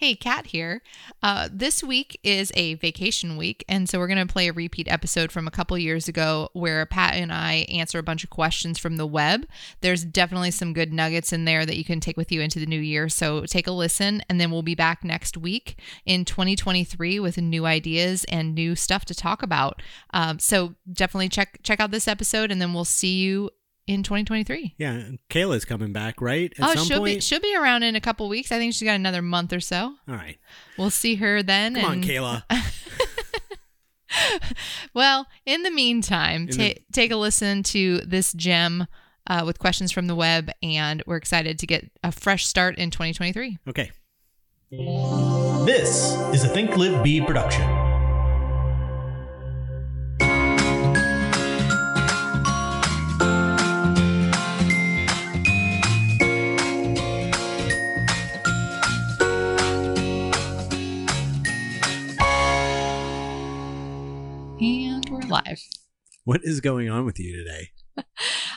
Hey, Kat here. Uh, this week is a vacation week, and so we're going to play a repeat episode from a couple years ago where Pat and I answer a bunch of questions from the web. There's definitely some good nuggets in there that you can take with you into the new year. So take a listen, and then we'll be back next week in 2023 with new ideas and new stuff to talk about. Um, so definitely check check out this episode, and then we'll see you in 2023. Yeah, and Kayla's coming back, right? At oh, some she'll point. be she'll be around in a couple weeks. I think she's got another month or so. All right. We'll see her then. Come on, Kayla. well, in the meantime, In ta- the- take a listen to this gem uh, with questions from the web, and we're excited to get a fresh start in 2023. Okay. This is a Think Live Be production. Live. What is going on with you today?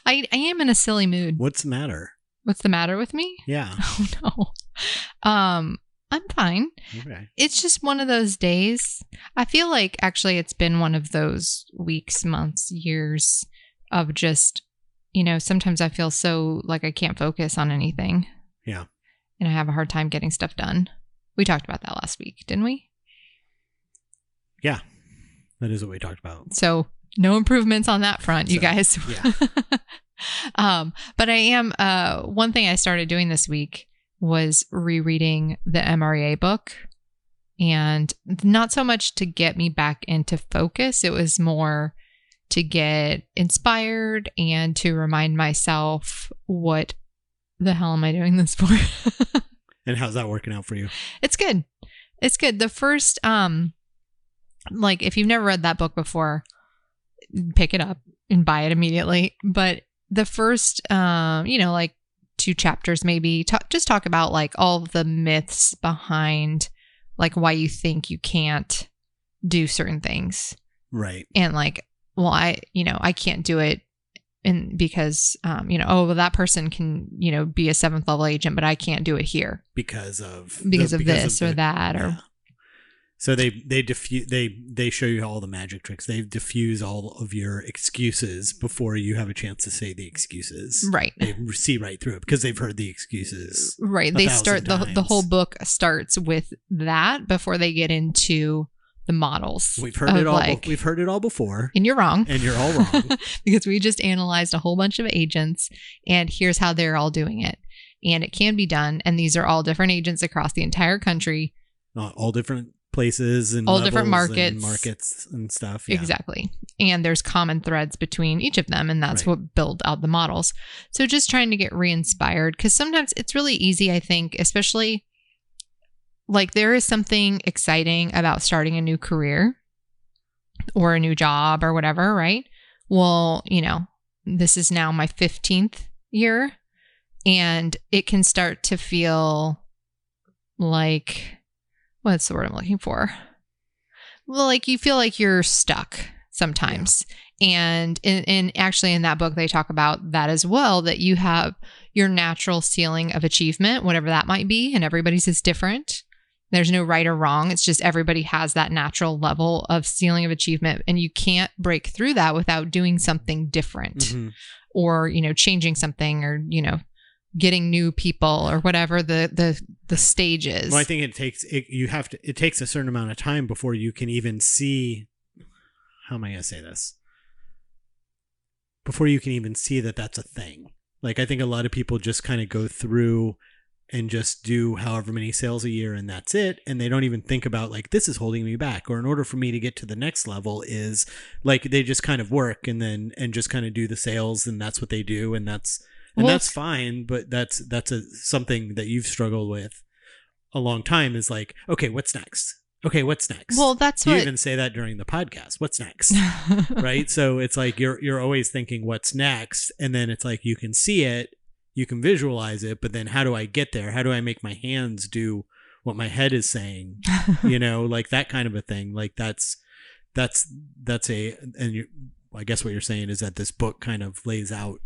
I, I am in a silly mood. What's the matter? What's the matter with me? Yeah. Oh no. Um, I'm fine. Okay. It's just one of those days. I feel like actually it's been one of those weeks, months, years of just, you know, sometimes I feel so like I can't focus on anything. Yeah. And I have a hard time getting stuff done. We talked about that last week, didn't we? Yeah. That is what we talked about. So no improvements on that front, you So, guys. yeah. um, but I am uh one thing I started doing this week was rereading the MREA book. And not so much to get me back into focus, it was more to get inspired and to remind myself what the hell am I doing this for? And how's that working out for you? It's good. It's good. The first um like if you've never read that book before, pick it up and buy it immediately. But the first um, you know, like two chapters maybe talk, just talk about like all the myths behind like why you think you can't do certain things Right. and like well i you know i can't do it and because um you know oh well that person can you know be a seventh level agent but i can't do it here Because of because the- of this or the- that or yeah. So they they diffuse they they show you all the magic tricks. They diffuse all of your excuses before you have a chance to say the excuses. right They see right through it because they've heard the excuses. right they start the, the whole book starts with that before they get into the models We've heard it all. like- we've heard it all before, and you're wrong and you're all wrong. because we just analyzed a whole bunch of agents and here's how they're all doing it and it can be done and these are all different agents across the entire country Uh, all different places and All different levels and markets. markets and stuff. Yeah. Exactly. And there's common threads between each of them, and that's Right. what build out the models. So just trying to get re inspired because sometimes it's really easy, I think, especially like there is something exciting about starting a new career or a new job or whatever, right? Well, you know, this is now my 15th year, and it can start to feel like what's the word I'm looking for? Well, like you feel like you're stuck sometimes. And in, in actually in that book they talk about that as well that you have your natural ceiling of achievement, whatever that might be, and everybody's is different. There's no right or wrong. It's just everybody has that natural level of ceiling of achievement and you can't break through that without doing something different Mhm. or, you know, changing something or, you know, getting new people or whatever the the the stage is. Well, I think it takes it, you have to. It takes a certain amount of time before you can even see. How am I going to say this? Before you can even see that that's a thing. Like I think a lot of people just kind of go through and just do however many sales a year and that's it and they don't even think about like this is holding me back or in order for me to get to the next level is like they just kind of work and then and just kind of do the sales and that's what they do and that's and Well, that's fine but that's that's a something that you've struggled with a long time is like okay what's next? Okay what's next? Well, that's you what even say that during the podcast? What's next? Right? So it's like you're you're always thinking what's next and then it's like you can see it you can visualize it but then how do i get there? How do i make my hands do what my head is saying? You know like that kind of a thing. Like that's that's that's a and you i guess what you're saying is that this book kind of lays out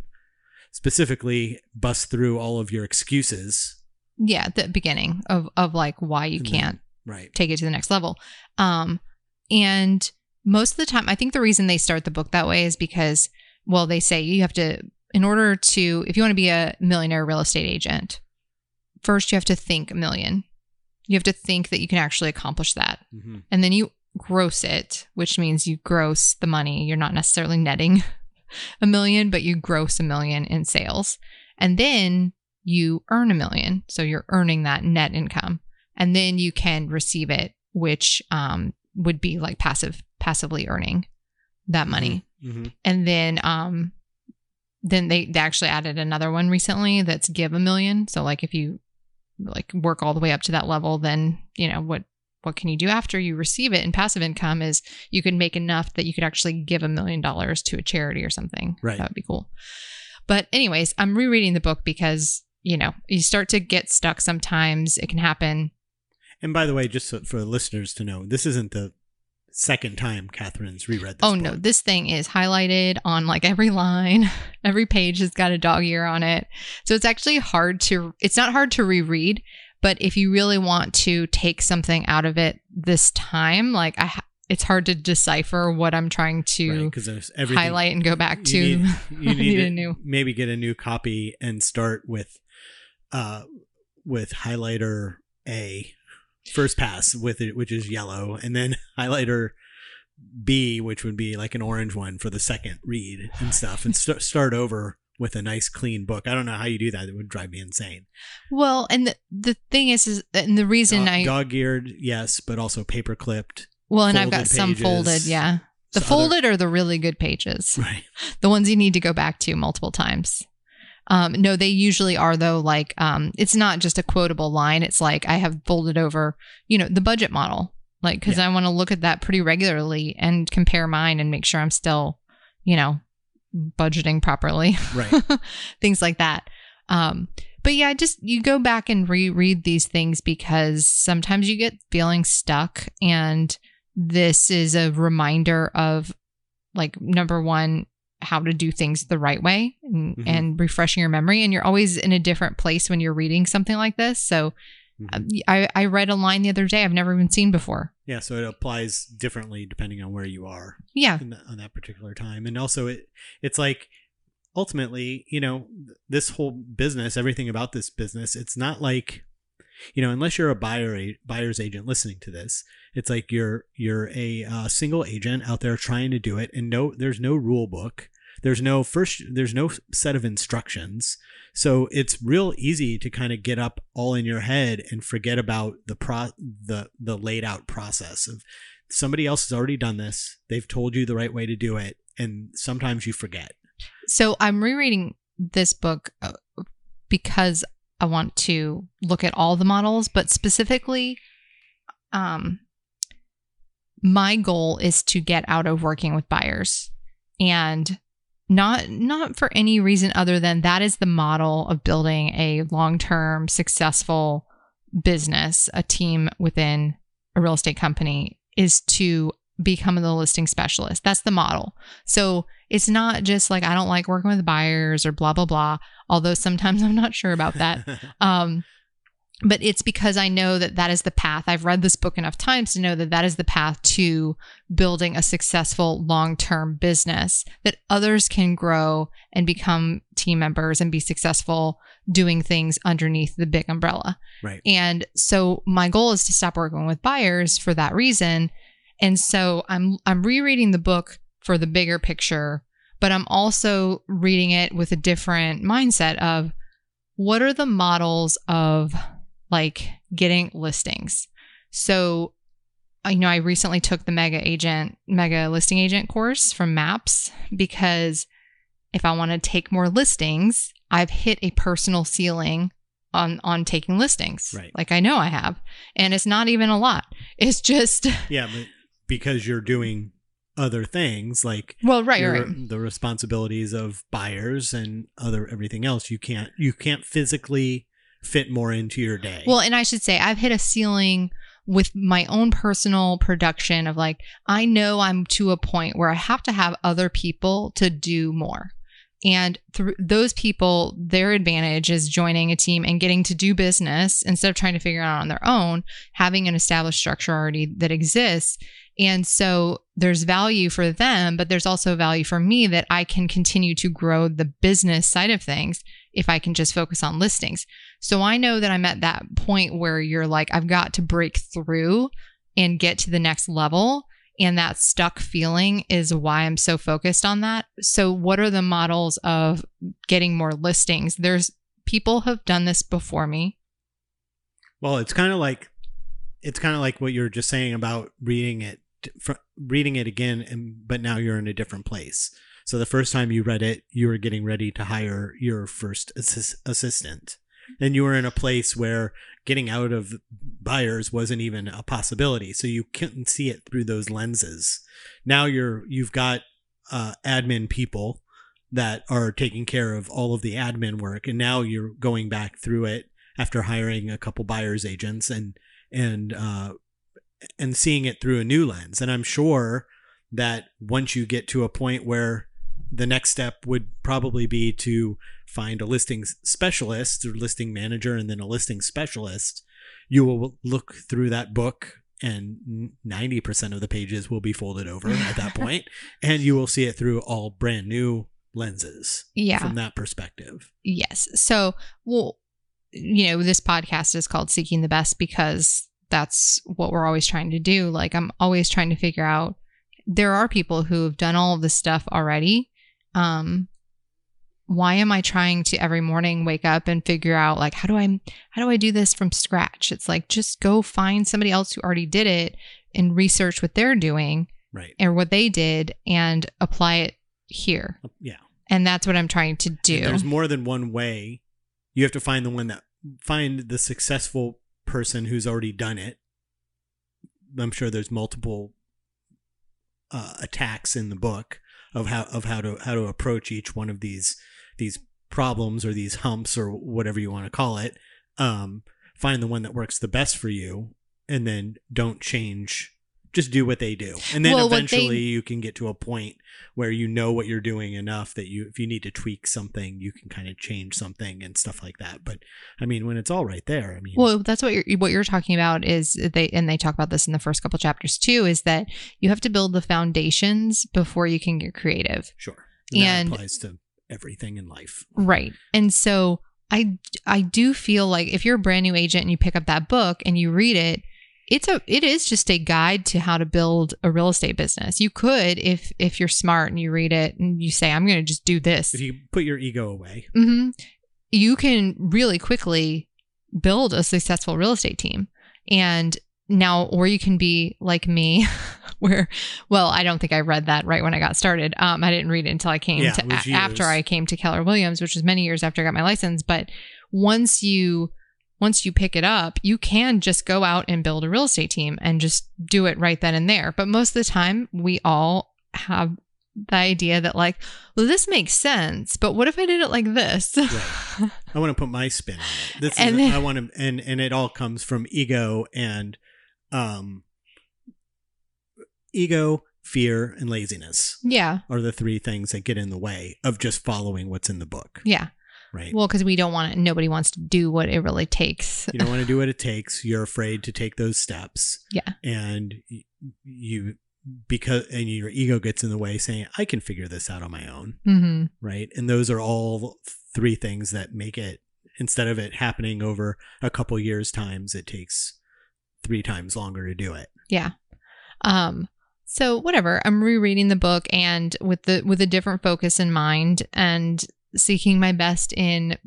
specifically bust through all of your excuses yeah, the beginning of of like why you then- can't Right. take it to the next level. Um, and most of the time, I think the reason they start the book that way is because, well, they say you have to, in order to, if you want to be a millionaire real estate agent, first you have to think a million. You have to think that you can actually accomplish that. hmm And then you gross it, which means you gross the money. You're not necessarily netting a million, but you gross a million in sales. And then you earn a million. So you're earning that net income. And then you can receive it, which um, would be like passive, passively earning that money. hmm And then um, then they, they actually added another one recently that's give a million. So like if you like work all the way up to that level, then you know what what can you do after you receive it? And passive income is you can make enough that you could actually give a million dollars to a charity or something. Right. That would be cool. But anyways, I'm rereading the book because you know you start to get stuck sometimes. It can happen. And by the way, just so, for the listeners to know, this isn't the second time Catherine's reread this. oh no, this thing is highlighted on like every line. Every page has got a dog ear on it. So it's actually hard to it's not hard to reread, but if you really want to take something out of it this time, like I it's hard to decipher what I'm trying to everything. highlight and go back to. You need, you need, need a new- maybe get a new copy and start with, uh, with highlighter A, first pass with it, which is yellow, and then highlighter B, which would be like an orange one for the second read and stuff, and st- start over with a nice clean book. I don't know how you do that. It would drive me insane. well, and the, the thing is, is and the reason I dog eared, yes, but also paper clipped. well, and I've got folded some folded, yeah. The So other- folded are the really good pages. right? the ones you need to go back to multiple times. Um, no, they usually are though. Like, um, it's not just a quotable line. It's like I have folded over, you know, the budget model, like because I want to look at that pretty regularly and compare mine and make sure I'm still, you know, budgeting properly, Right. things like that. Um, but yeah, just you go back and reread these things because sometimes you get feeling stuck, and this is a reminder of like number one how to do things the right way and, Mhm. and refreshing your memory and you're always in a different place when you're reading something like this so Mhm. um, I, I read a line the other day i've never even seen before Yeah, so it applies differently depending on where you are. yeah that, on that particular time and also it it's like ultimately you know this whole business everything about this business it's not like you know unless you're a buyer a- buyer's agent listening to this it's like you're you're a uh, single agent out there trying to do it and no there's no rule book there's no first there's no set of instructions so it's real easy to kind of get up all in your head and forget about the pro the the laid out process of somebody else has already done this. They've told you the right way to do it. And sometimes you forget. So i'm rereading this book uh, because i want to look at all the models but specifically um my goal is to get out of working with buyers. And not not for any reason other than that is the model of building a long-term successful business a team within a real estate company is to become the listing specialist. That's the model. So it's not just like i don't like working with buyers or blah blah blah although sometimes i'm not sure about that. Um but it's because i know that that is the path. I've read this book enough times to know that that is the path to building a successful long-term business that others can grow and become team members and be successful doing things underneath the big umbrella. Right. And so my goal is to stop working with buyers for that reason. And so i'm i'm rereading the book for the bigger picture but i'm also reading it with a different mindset of what are the models of like getting listings so you know I recently took the mega agent, mega listing agent course from MAPS because if I want to take more listings, I've hit a personal ceiling on on taking listings. Right. Like I know I have. And it's not even a lot. It's just yeah but because you're doing other things like well, right, your- right. the responsibilities of buyers and other everything else you can't you can't physically fit more into your day Well, and I should say I've hit a ceiling with my own personal production of like I know I'm to a point where I have to have other people to do more. And through those people, their advantage is joining a team and getting to do business instead of trying to figure it out on their own, having an established structure already that exists. And so there's value for them, but there's also value for me that I can continue to grow the business side of things if I can just focus on listings. So I know that I'm at that point where you're like, I've got to break through and get to the next level. And that stuck feeling is why I'm so focused on that. So, what are the models of getting more listings? There's people have done this before me. Well, it's kind of like it's kind of like what you were just saying about reading it reading it again and but now you're in a different place. So the first time you read it, you were getting ready to hire your first assist- assistant. And you were in a place where getting out of buyers wasn't even a possibility. So you couldn't see it through those lenses. Now you're you've got uh, admin people that are taking care of all of the admin work, and now you're going back through it after hiring a couple buyers agents and and uh, and seeing it through a new lens. And I'm sure that once you get to a point where the next step would probably be to find a listing specialist or listing manager and then a listing specialist, you will look through that book and 90% of the pages will be folded over at that point and you will see it through all brand new lenses Yeah. from that perspective. Yes. So, well, you know, this podcast is called Seeking the Best because that's what we're always trying to do. Like, I'm always trying to figure out there are people who have done all of this stuff already. Um, why am I trying to every morning wake up and figure out like how do I how do I do this from scratch? It's like just go find somebody else who already did it and research what they're doing Right. or what they did and apply it here. Yeah. And that's what I'm trying to do. There's more than one way. You have to find the one that find the successful person who's already done it. I'm sure there's multiple uh, attacks in the book of how of how to how to approach each one of these these problems or these humps or whatever you want to call it. Um, find the one that works the best for you, and then don't change. Just do what they do, and then Well, what they- eventually you can get to a point where you know what you're doing enough that you, if you need to tweak something, you can kind of change something and stuff like that. But I mean, when it's all right there, I mean, Well, that's what you're what you're talking about is they and they talk about this in the first couple chapters too is that you have to build the foundations before you can get creative. sure, and, and- applies to everything in life. Right. And so I I do feel like if you're a brand new agent and you pick up that book and you read it, it's a it is just a guide to how to build a real estate business. You could if if you're smart and you read it and you say I'm going to just do this. If you put your ego away, hmm you can really quickly build a successful real estate team. And now, or you can be like me, where, well, I don't think I read that right when I got started. Um, I didn't read it until I came Yeah, to a- after. I came to Keller Williams, which was many years after I got my license. But once you once you pick it up, you can just go out and build a real estate team and just do it right then and there. But most of the time, we all have the idea that like, well, this makes sense, but what if I did it like this? Right. I want to put my spin on it. This And is, then- I want to, and and it all comes from ego and, um, ego, fear, and laziness yeah. are the three things that get in the way of just following what's in the book. Yeah. Right. Well, because we don't want it, nobody wants to do what it really takes. you don't want to do what it takes. You're afraid to take those steps. Yeah. And you, because, and your ego gets in the way saying, I can figure this out on my own. hmm Right. And those are all three things that make it, instead of it happening over a couple years' times, it takes three times longer to do it. Yeah. Um. So whatever. I'm rereading the book and with the with a different focus in mind and seeking my best in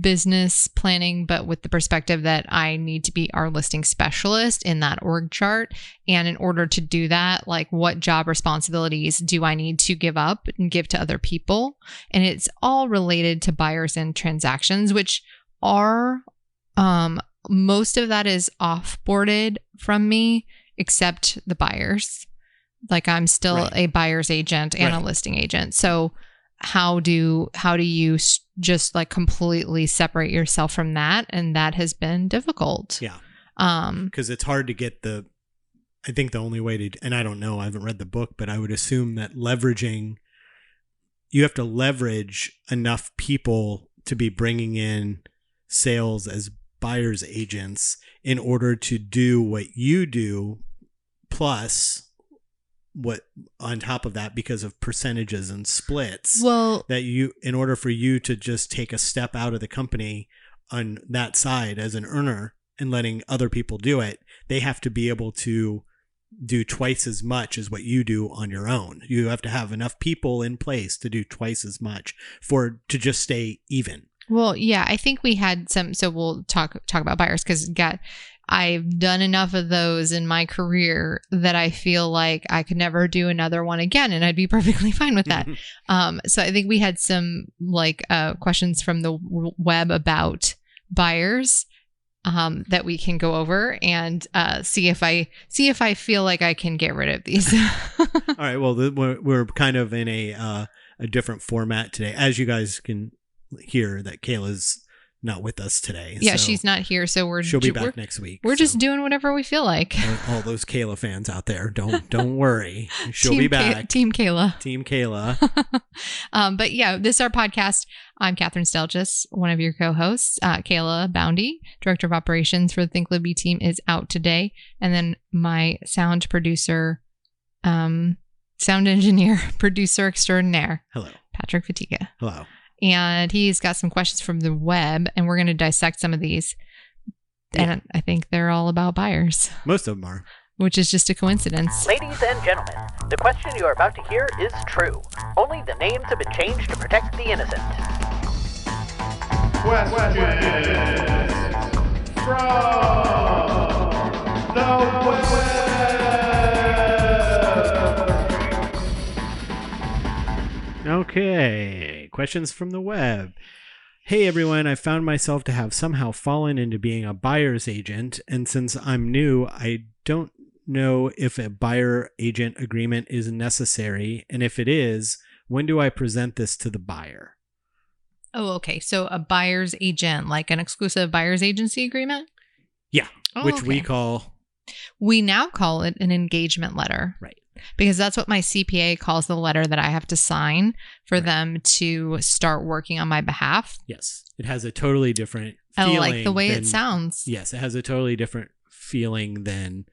business planning, but with the perspective that I need to be our listing specialist in that org chart. And in order to do that, like what job responsibilities do I need to give up and give to other people? And it's all related to buyers and transactions, which are um most of that is offboarded from me except the buyers. Like I'm still Right. a buyer's agent and a listing agent. So how do how do you just like completely separate yourself from that and that has been difficult. Yeah. Um Because it's hard to get the, I think the only way to, and I don't know, I haven't read the book, but I would assume that leveraging you have to leverage enough people to be bringing in sales as buyers agents in order to do what you do plus what on top of that because of percentages and splits Well, that you in order for you to just take a step out of the company on that side as an earner and letting other people do it they have to be able to do twice as much as what you do on your own you have to have enough people in place to do twice as much for to just stay even Well, yeah, I think we had some. So we'll talk talk about buyers because got I've done enough of those in my career that I feel like I could never do another one again, and I'd be perfectly fine with that. um, so I think we had some like uh, questions from the web about buyers um, that we can go over and uh, see if I see if I feel like I can get rid of these. all right well we're, we're kind of in a uh, a different format today as you guys can hear that kayla's not with us today yeah, so she's not here, so we're she'll be back next week we're so. just doing whatever we feel like. all, all those Kayla fans out there, don't don't worry. She'll Team be Kay- back. Team Kayla. Team Kayla. um, but yeah, this is our podcast. I'm Catherine Stelgis, one of your co-hosts. Uh, Kayla Boundy, director of operations for the Think Live Be team, is out today, and then my sound producer, um, sound engineer, producer extraordinaire, Hello. Patrick Fatiga, Hello. And he's got some questions from the web, and we're going to dissect some of these. And I think they're all about buyers, Most of them are. which is just a coincidence. Ladies and gentlemen, the question you are about to hear is true. Only the names have been changed to protect the innocent. Questions from nowhere. Okay. Questions from the web. Hey everyone, I found myself to have somehow fallen into being a buyer's agent, and since I'm new, I don't know if a buyer agent agreement is necessary, and if it is, when do I present this to the buyer? Oh, okay. So a buyer's agent, like an exclusive buyer's agency agreement? Yeah, Oh, which we call We now call it an engagement letter. Right. Because that's what my CPA calls the letter that I have to sign for Right. them to start working on my behalf. yes. It has a totally different I feeling. like the way than- it sounds. Yes, it has a totally different feeling than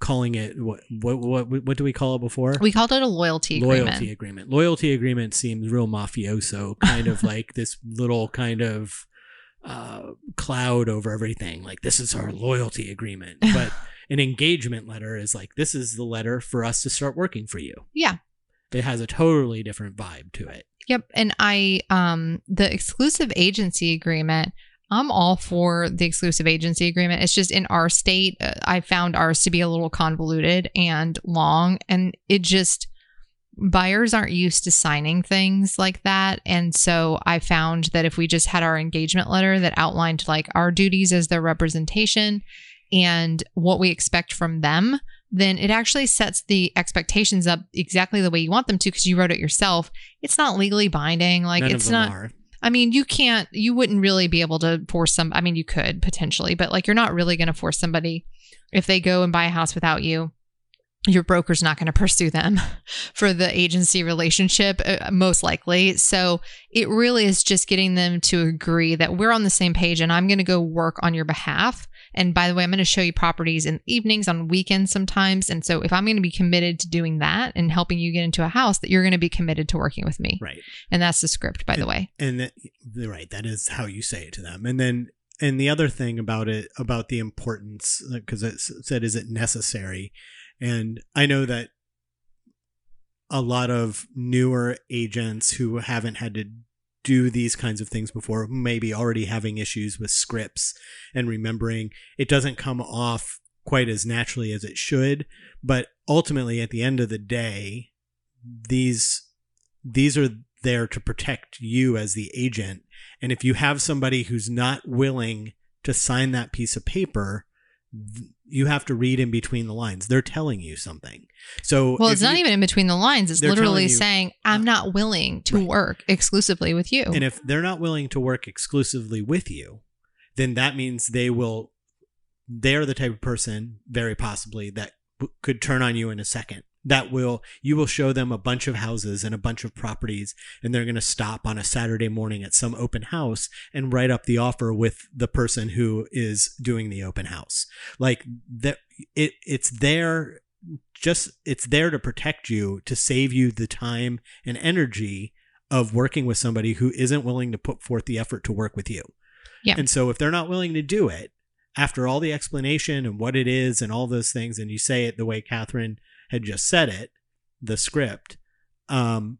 calling it what what what what do we call it before? We called it a loyalty agreement. Loyalty agreement. Loyalty agreement seems real mafioso, kind of like this little kind of uh, cloud over everything. Like this is our loyalty agreement, but an engagement letter is like this is the letter for us to start working for you. Yeah. It has a totally different vibe to it. Yep. And I, um, the exclusive agency agreement, I'm all for the exclusive agency agreement. It's just in our state, uh, I found ours to be a little convoluted and long. And it just, buyers aren't used to signing things like that. And so I found that if we just had our engagement letter that outlined like our duties as their representation and what we expect from them, then it actually sets the expectations up exactly the way you want them to because you wrote it yourself. It's not legally binding. Like None it's not. are. I mean, you can't. You wouldn't really be able to force some. I mean, you could potentially, but like you're not really going to force somebody if they go and buy a house without you. Your broker's not going to pursue them for the agency relationship, uh, most likely. So it really is just getting them to agree that we're on the same page and I'm going to go work on your behalf. And by the way, I'm going to show you properties in evenings, on weekends sometimes. And so if I'm going to be committed to doing that and helping you get into a house, that you're going to be committed to working with me. Right. And that's the script, by the way. and that, right that is how you say it to them and then and the other thing about it about the importance because it said is it necessary and i know that a lot of newer agents who haven't had to do these kinds of things before maybe already having issues with scripts and remembering it doesn't come off quite as naturally as it should. But ultimately at the end of the day these these are there to protect you as the agent. And if you have somebody who's not willing to sign that piece of paper you have to read in between the lines they're telling you something so Well, it's not you- even in between the lines. It's literally you- saying, I'm uh, not willing to Right. work exclusively with you. And if they're not willing to work exclusively with you, then that means they will. They're the type of person, very possibly, that w- could turn on you in a second that will you will show them a bunch of houses and a bunch of properties and they're going to stop on a Saturday morning at some open house and write up the offer with the person who is doing the open house like that it it's there just it's there to protect you to save you the time and energy of working with somebody who isn't willing to put forth the effort to work with you Yeah. and so if they're not willing to do it after all the explanation and what it is and all those things and you say it the way Catherine had just said it, the script, um,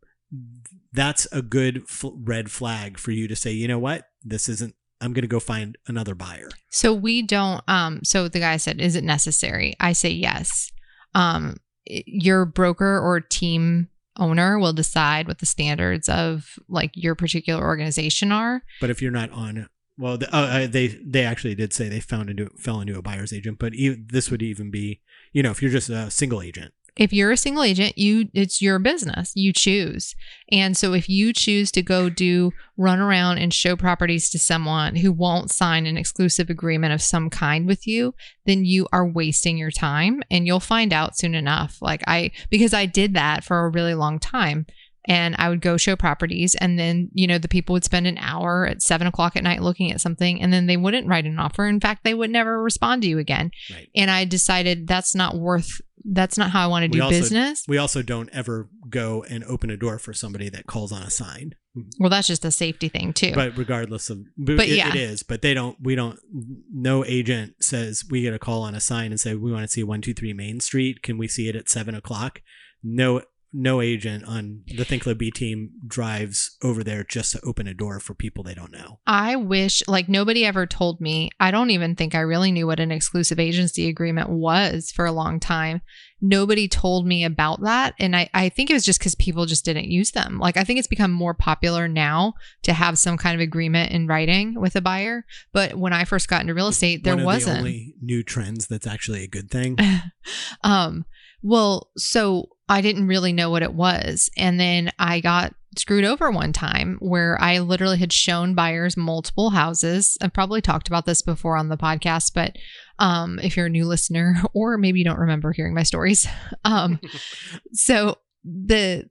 that's a good f- red flag for you to say, you know what, this isn't. I'm going to go find another buyer. So we don't um so the guy said is it necessary? I say yes. Um your broker or team owner will decide what the standards of like your particular organization are. But if you're not on, well, the, uh, uh, they they actually did say they found into fell into a buyer's agent, but e- this would even be, you know, if you're just a single agent, If you're a single agent, you it's your business. You choose. And so if you choose to go do run around and show properties to someone who won't sign an exclusive agreement of some kind with you, then you are wasting your time and you'll find out soon enough. Like I because I did that for a really long time. And I would go show properties, and then, you know, the people would spend an hour at seven o'clock at night looking at something, and then they wouldn't write an offer. In fact, they would never respond to you again. right? And I decided that's not worth, that's not how I want to We do also- business. We also don't ever go and open a door for somebody that calls on a sign. Mm-hmm. Well, that's just a safety thing too. But regardless of, but, But it- yeah. it is. But they don't. We don't. No agent says we get a call on a sign and say we want to see one two three Main Street. Can we see it at seven o'clock? No. No agent on the Think Club B team drives over there just to open a door for people they don't know. I wish, like, nobody ever told me. I don't even think I really knew what an exclusive agency agreement was for a long time. Nobody told me about that. And I, I think it was just because people just didn't use them. Like, I think it's become more popular now to have some kind of agreement in writing with a buyer. But when I first got into real estate, there One of wasn't. the only new trends that's actually a good thing. um well so i didn't really know what it was and then i got screwed over one time where i literally had shown buyers multiple houses i've probably talked about this before on the podcast but um if you're a new listener or maybe you don't remember hearing my stories um so the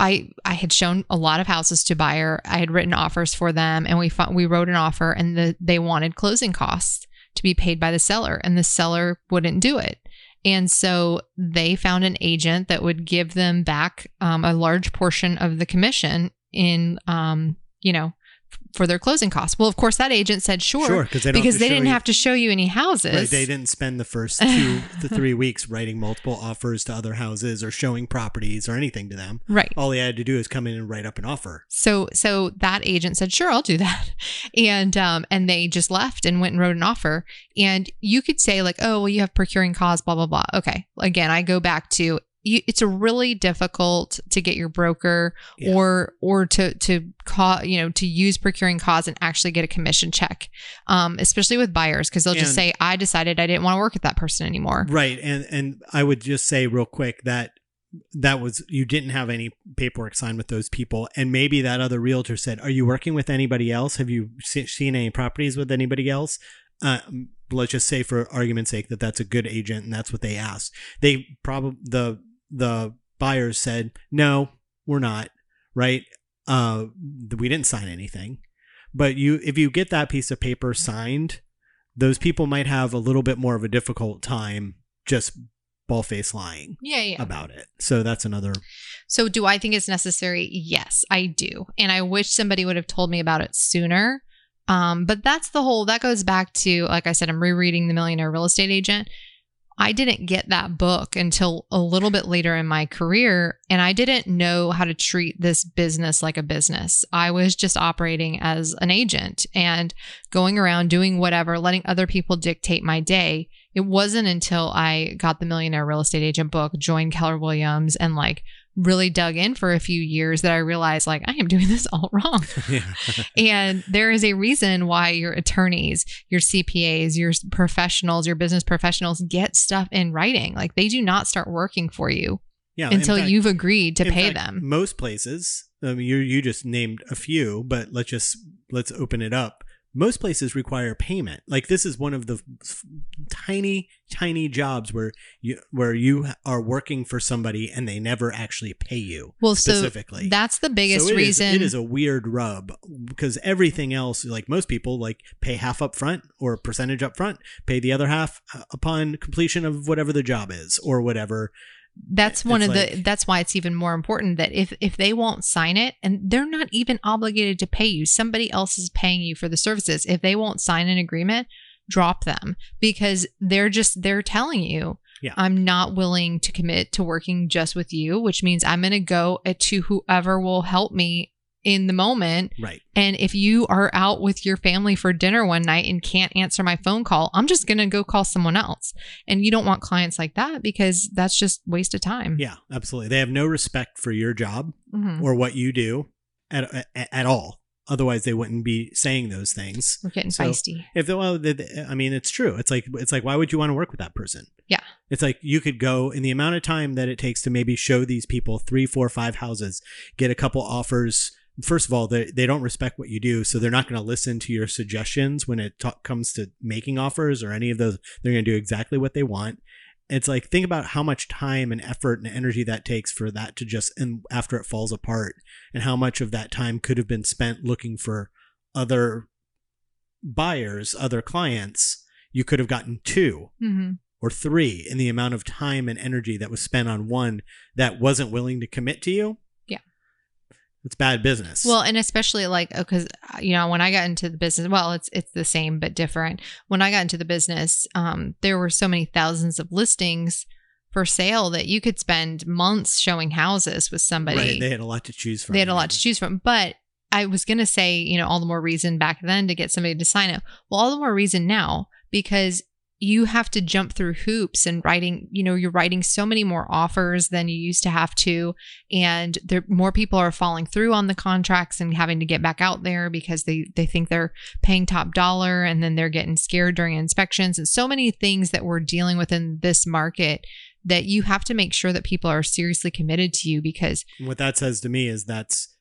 I I had shown a lot of houses to buyer. I had written offers for them, and we fo- we wrote an offer, and the they wanted closing costs to be paid by the seller, and the seller wouldn't do it. And so they found an agent that would give them back um, a large portion of the commission in, um, you know, for their closing costs. Well, of course, that agent said sure, Sure, because they don't because they didn't you- have to show you any houses. Right, they didn't spend the first two to three weeks writing multiple offers to other houses or showing properties or anything to them. right. All they had to do is come in and write up an offer. So so that agent said, "Sure, I'll do that," and um and they just left and went and wrote an offer. And you could say like, "Oh, well, you have procuring cause, blah blah blah." Okay, again, I go back to you, it's really difficult to get your broker Yeah. or or to to call you know to use procuring cause and actually get a commission check, um, especially with buyers because they'll just say, "I decided I didn't want to work with that person anymore." Right, and and I would just say real quick that that was you didn't have any paperwork signed with those people, and maybe that other realtor said, "Are you working with anybody else? Have you se- seen any properties with anybody else?" Uh, let's just say, for argument's sake, that that's a good agent, and that's what they asked. They probably the the buyers said, "No, we're not." Right? Uh, we didn't sign anything, but you if you get that piece of paper signed, those people might have a little bit more of a difficult time just ball face lying Yeah, yeah. about it. So that's another. So, do I think it's necessary? Yes, I do. And I wish somebody would have told me about it sooner. Um, but that's the whole, that goes back to, like I said, I'm rereading The Millionaire Real Estate Agent. I didn't get that book until a little bit later in my career, and I didn't know how to treat this business like a business. I was just operating as an agent and going around doing whatever, letting other people dictate my day. It wasn't until I got the Millionaire Real Estate Agent book, joined Keller Williams, and like really dug in for a few years that I realized like I am doing this all wrong. Yeah. And there is a reason why your attorneys, your CPAs, your professionals, your business professionals get stuff in writing. Like they do not start working for you yeah. until fact- you've agreed to pay fact, them. Most places, I mean, you you just named a few, but let's just let's open it up. Most places require payment. Like this is one of the f- tiny, tiny jobs where you where you are working for somebody and they never actually pay you Well, so specifically. that's the biggest So it is- reason. it is a weird rub because everything else, like most people, like pay half up front or a percentage up front, pay the other half uh, upon completion of whatever the job is or whatever. That's one it's of the that's why it's even more important that if if they won't sign it and they're not even obligated to pay you somebody else is paying you for the services if they won't sign an agreement drop them because they're just they're telling you Yeah. i'm not willing to commit to working just with you which means i'm going to go to whoever will help me in the moment Right. and if you are out with your family for dinner one night and can't answer my phone call, I'm just going to go call someone else. And you don't want clients like that because that's just waste of time. Yeah, absolutely. They have no respect for your job Mhm. or what you do at at, at all. Otherwise, they wouldn't be saying those things. We're getting So- feisty. If they, well, they- I mean, it's true. It's like it's like why would you want to work with that person? Yeah. It's like you could go in the amount of time that it takes to maybe show these people three, four, five houses, get a couple offers. First of all, they, they don't respect what you do, so they're not going to listen to your suggestions when it comes to making offers or any of those. They're going to do exactly what they want. It's like think about how much time and effort and energy that takes for that to just and after it falls apart, and how much of that time could have been spent looking for other buyers, other clients. You could have gotten two hmm or three in the amount of time and energy that was spent on one that wasn't willing to commit to you. It's bad business. Well, and especially like because you know when I got into the business, well, it's it's the same but different. When I got into the business, um, there were so many thousands of listings for sale that you could spend months showing houses with somebody. right, they had a lot to choose from. they had a lot to choose from. But I was going to say, you know, all the more reason back then to get somebody to sign it. Well, all the more reason now because you have to jump through hoops and writing, you know, you're writing so many more offers than you used to have to. And there more people are falling through on the contracts and having to get back out there because they, they think they're paying top dollar and then they're getting scared during inspections and so many things that we're dealing with in this market that you have to make sure that people are seriously committed to you because What that says to me is that's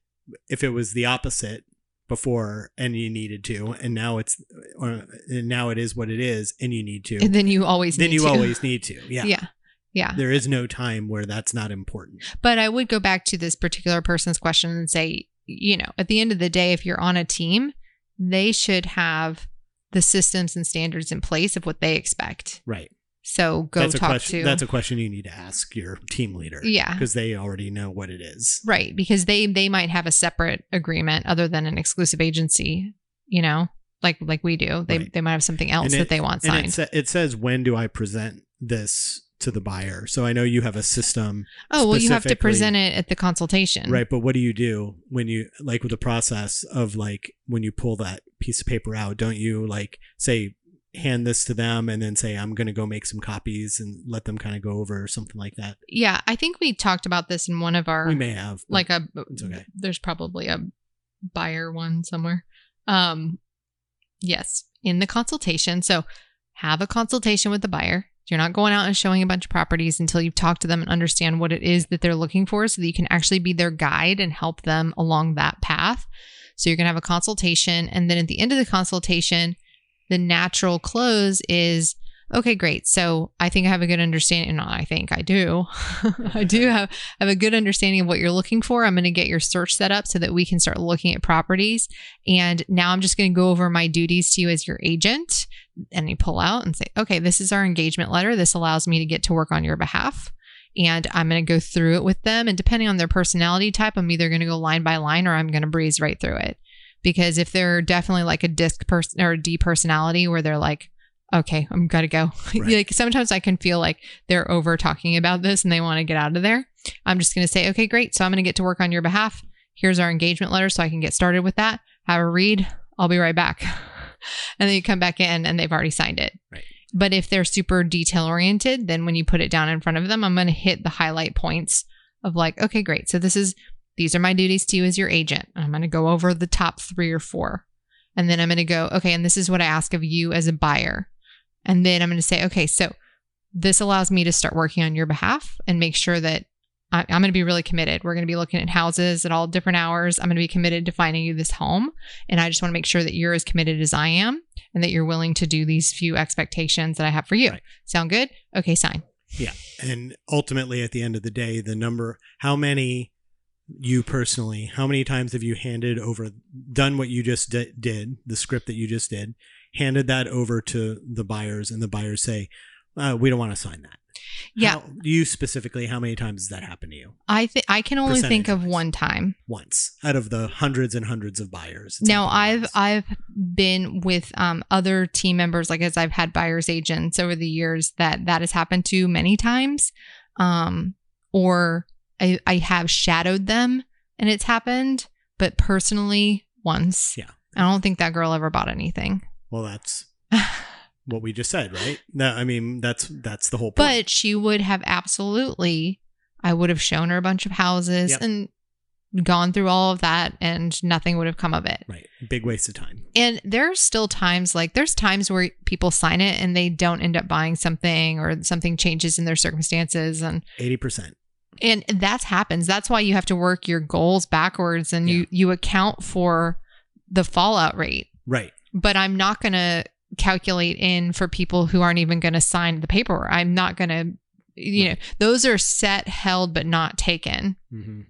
if it was the opposite before and you needed to, and now it's or and now it is what it is, and you need to. And then you always then you to. always need to. Yeah. yeah yeah There is no time where that's not important. but i would go back to this particular person's question and say you know at the end of the day if you're on a team they should have the systems and standards in place of what they expect Right. So go that's a talk question. to That's a question you need to ask your team leader. Yeah. Because they already know what it is. right because they they might have a separate agreement other than an exclusive agency you know like like we do they Right. they might have something else that they want And signed it, sa- it says when do I present this to the buyer? So I know you have a system, oh well you have to present it at the consultation right? But what do you do when you like with the process of like when you pull that piece of paper out? Don't you like say hand this to them and then say I'm going to go make some copies and let them kind of go over or something like that? yeah i think we talked about this in one of our We may have like a it's okay. there's probably a buyer one somewhere um yes in the consultation so have a consultation with the buyer you're not going out and showing a bunch of properties until you've talked to them and understand what it is that they're looking for so that you can actually be their guide and help them along that path so you're going to have a consultation and then at the end of the consultation the natural close is okay great so i think i have a good understanding i think i do i do have have a good understanding of what you're looking for. I'm going to get your search set up so that we can start looking at properties. And now I'm just going to go over my duties to you as your agent. And you pull out and say, okay, this is our engagement letter. This allows me to get to work on your behalf. And I'm going to go through it with them. And depending on their personality type, I'm either going to go line by line or I'm going to breeze right through it. Because if they're definitely like a disc person or a D personality where they're like, okay, I'm gotta go. Right. like sometimes I can feel like they're over talking about this and they want to get out of there. I'm just gonna say, okay, great. So I'm gonna get to work on your behalf. Here's our engagement letter, so I can get started with that. Have a read. I'll be right back. and then you come back in and they've already signed it. Right. But if they're super detail oriented, then when you put it down in front of them, I'm gonna hit the highlight points of like, okay, great. So this is these are my duties to you as your agent. I'm gonna go over the top three or four. And then I'm going to go, okay, and this is what I ask of you as a buyer. And then I'm going to say, okay, so this allows me to start working on your behalf and make sure that I, I'm going to be really committed. We're going to be looking at houses at all different hours. I'm going to be committed to finding you this home. And I just want to make sure that you're as committed as I am and that you're willing to do these few expectations that I have for you. Right. Sound good? Okay, sign. Yeah. And ultimately, at the end of the day, the number, how many you personally, how many times have you handed over, done what you just di- did, the script that you just did, handed that over to the buyers, and the buyers say, uh, we don't want to sign that. Yeah. How, you specifically, how many times has that happened to you? I think I can only think of one time. Once out of the hundreds and hundreds of buyers. Now I've once. I've been with um, other team members, like as I've had buyers agents over the years, that that has happened to many times, um, or I, I have shadowed them and it's happened, but personally once. Yeah. I don't think that girl ever bought anything. well, that's what we just said, right? No, I mean that's that's the whole point. But she would have absolutely, I would have shown her a bunch of houses Yep. and gone through all of that and nothing would have come of it. right, big waste of time. And there's still times like there's times where people sign it and they don't end up buying something or something changes in their circumstances and Eighty percent. And that happens. That's why you have to work your goals backwards and you you account for the fallout rate. Right. But I'm not going to calculate in for people who aren't even going to sign the paperwork. I'm not going to you know, those are set, held but not taken hmm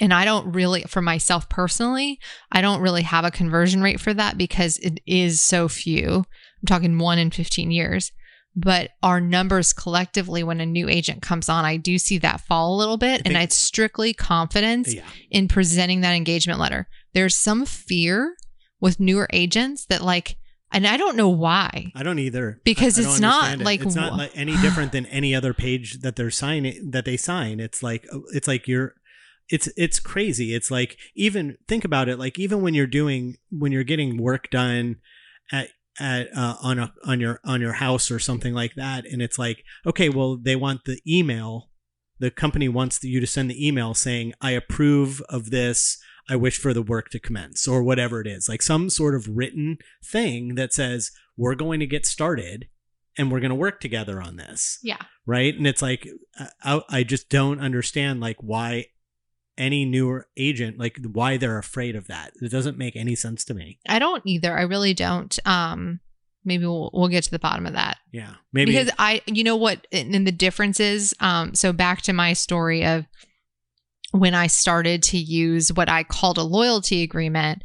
and I don't really, for myself personally, I don't really have a conversion rate for that because it is so few. I'm talking one in 15 years. But our numbers collectively, when a new agent comes on, I do see that fall a little bit. and it's strictly confidence Yeah. in presenting that engagement letter. There's some fear with newer agents that, like, and I don't know why. I don't either Because I- I it's not it. like it's not like any different than any other page that they're signing that they sign. It's like oh, it's like you're it's it's crazy. It's like even think about it. Like even when you're doing when you're getting work done at at uh, on a on your on your house or something like that, and it's like okay, well they want the email. The company wants you to send the email saying I approve of this. I wish for the work to commence or whatever it is, like some sort of written thing that says we're going to get started and we're going to work together on this Yeah. right and it's like I, I just don't understand like why any newer agent like why they're afraid of that it doesn't make any sense to me I don't either. I really don't. Um, maybe we'll, we'll get to the bottom of that. yeah maybe because I, you know what, and the difference is, um, so back to my story of when I started to use what I called a loyalty agreement,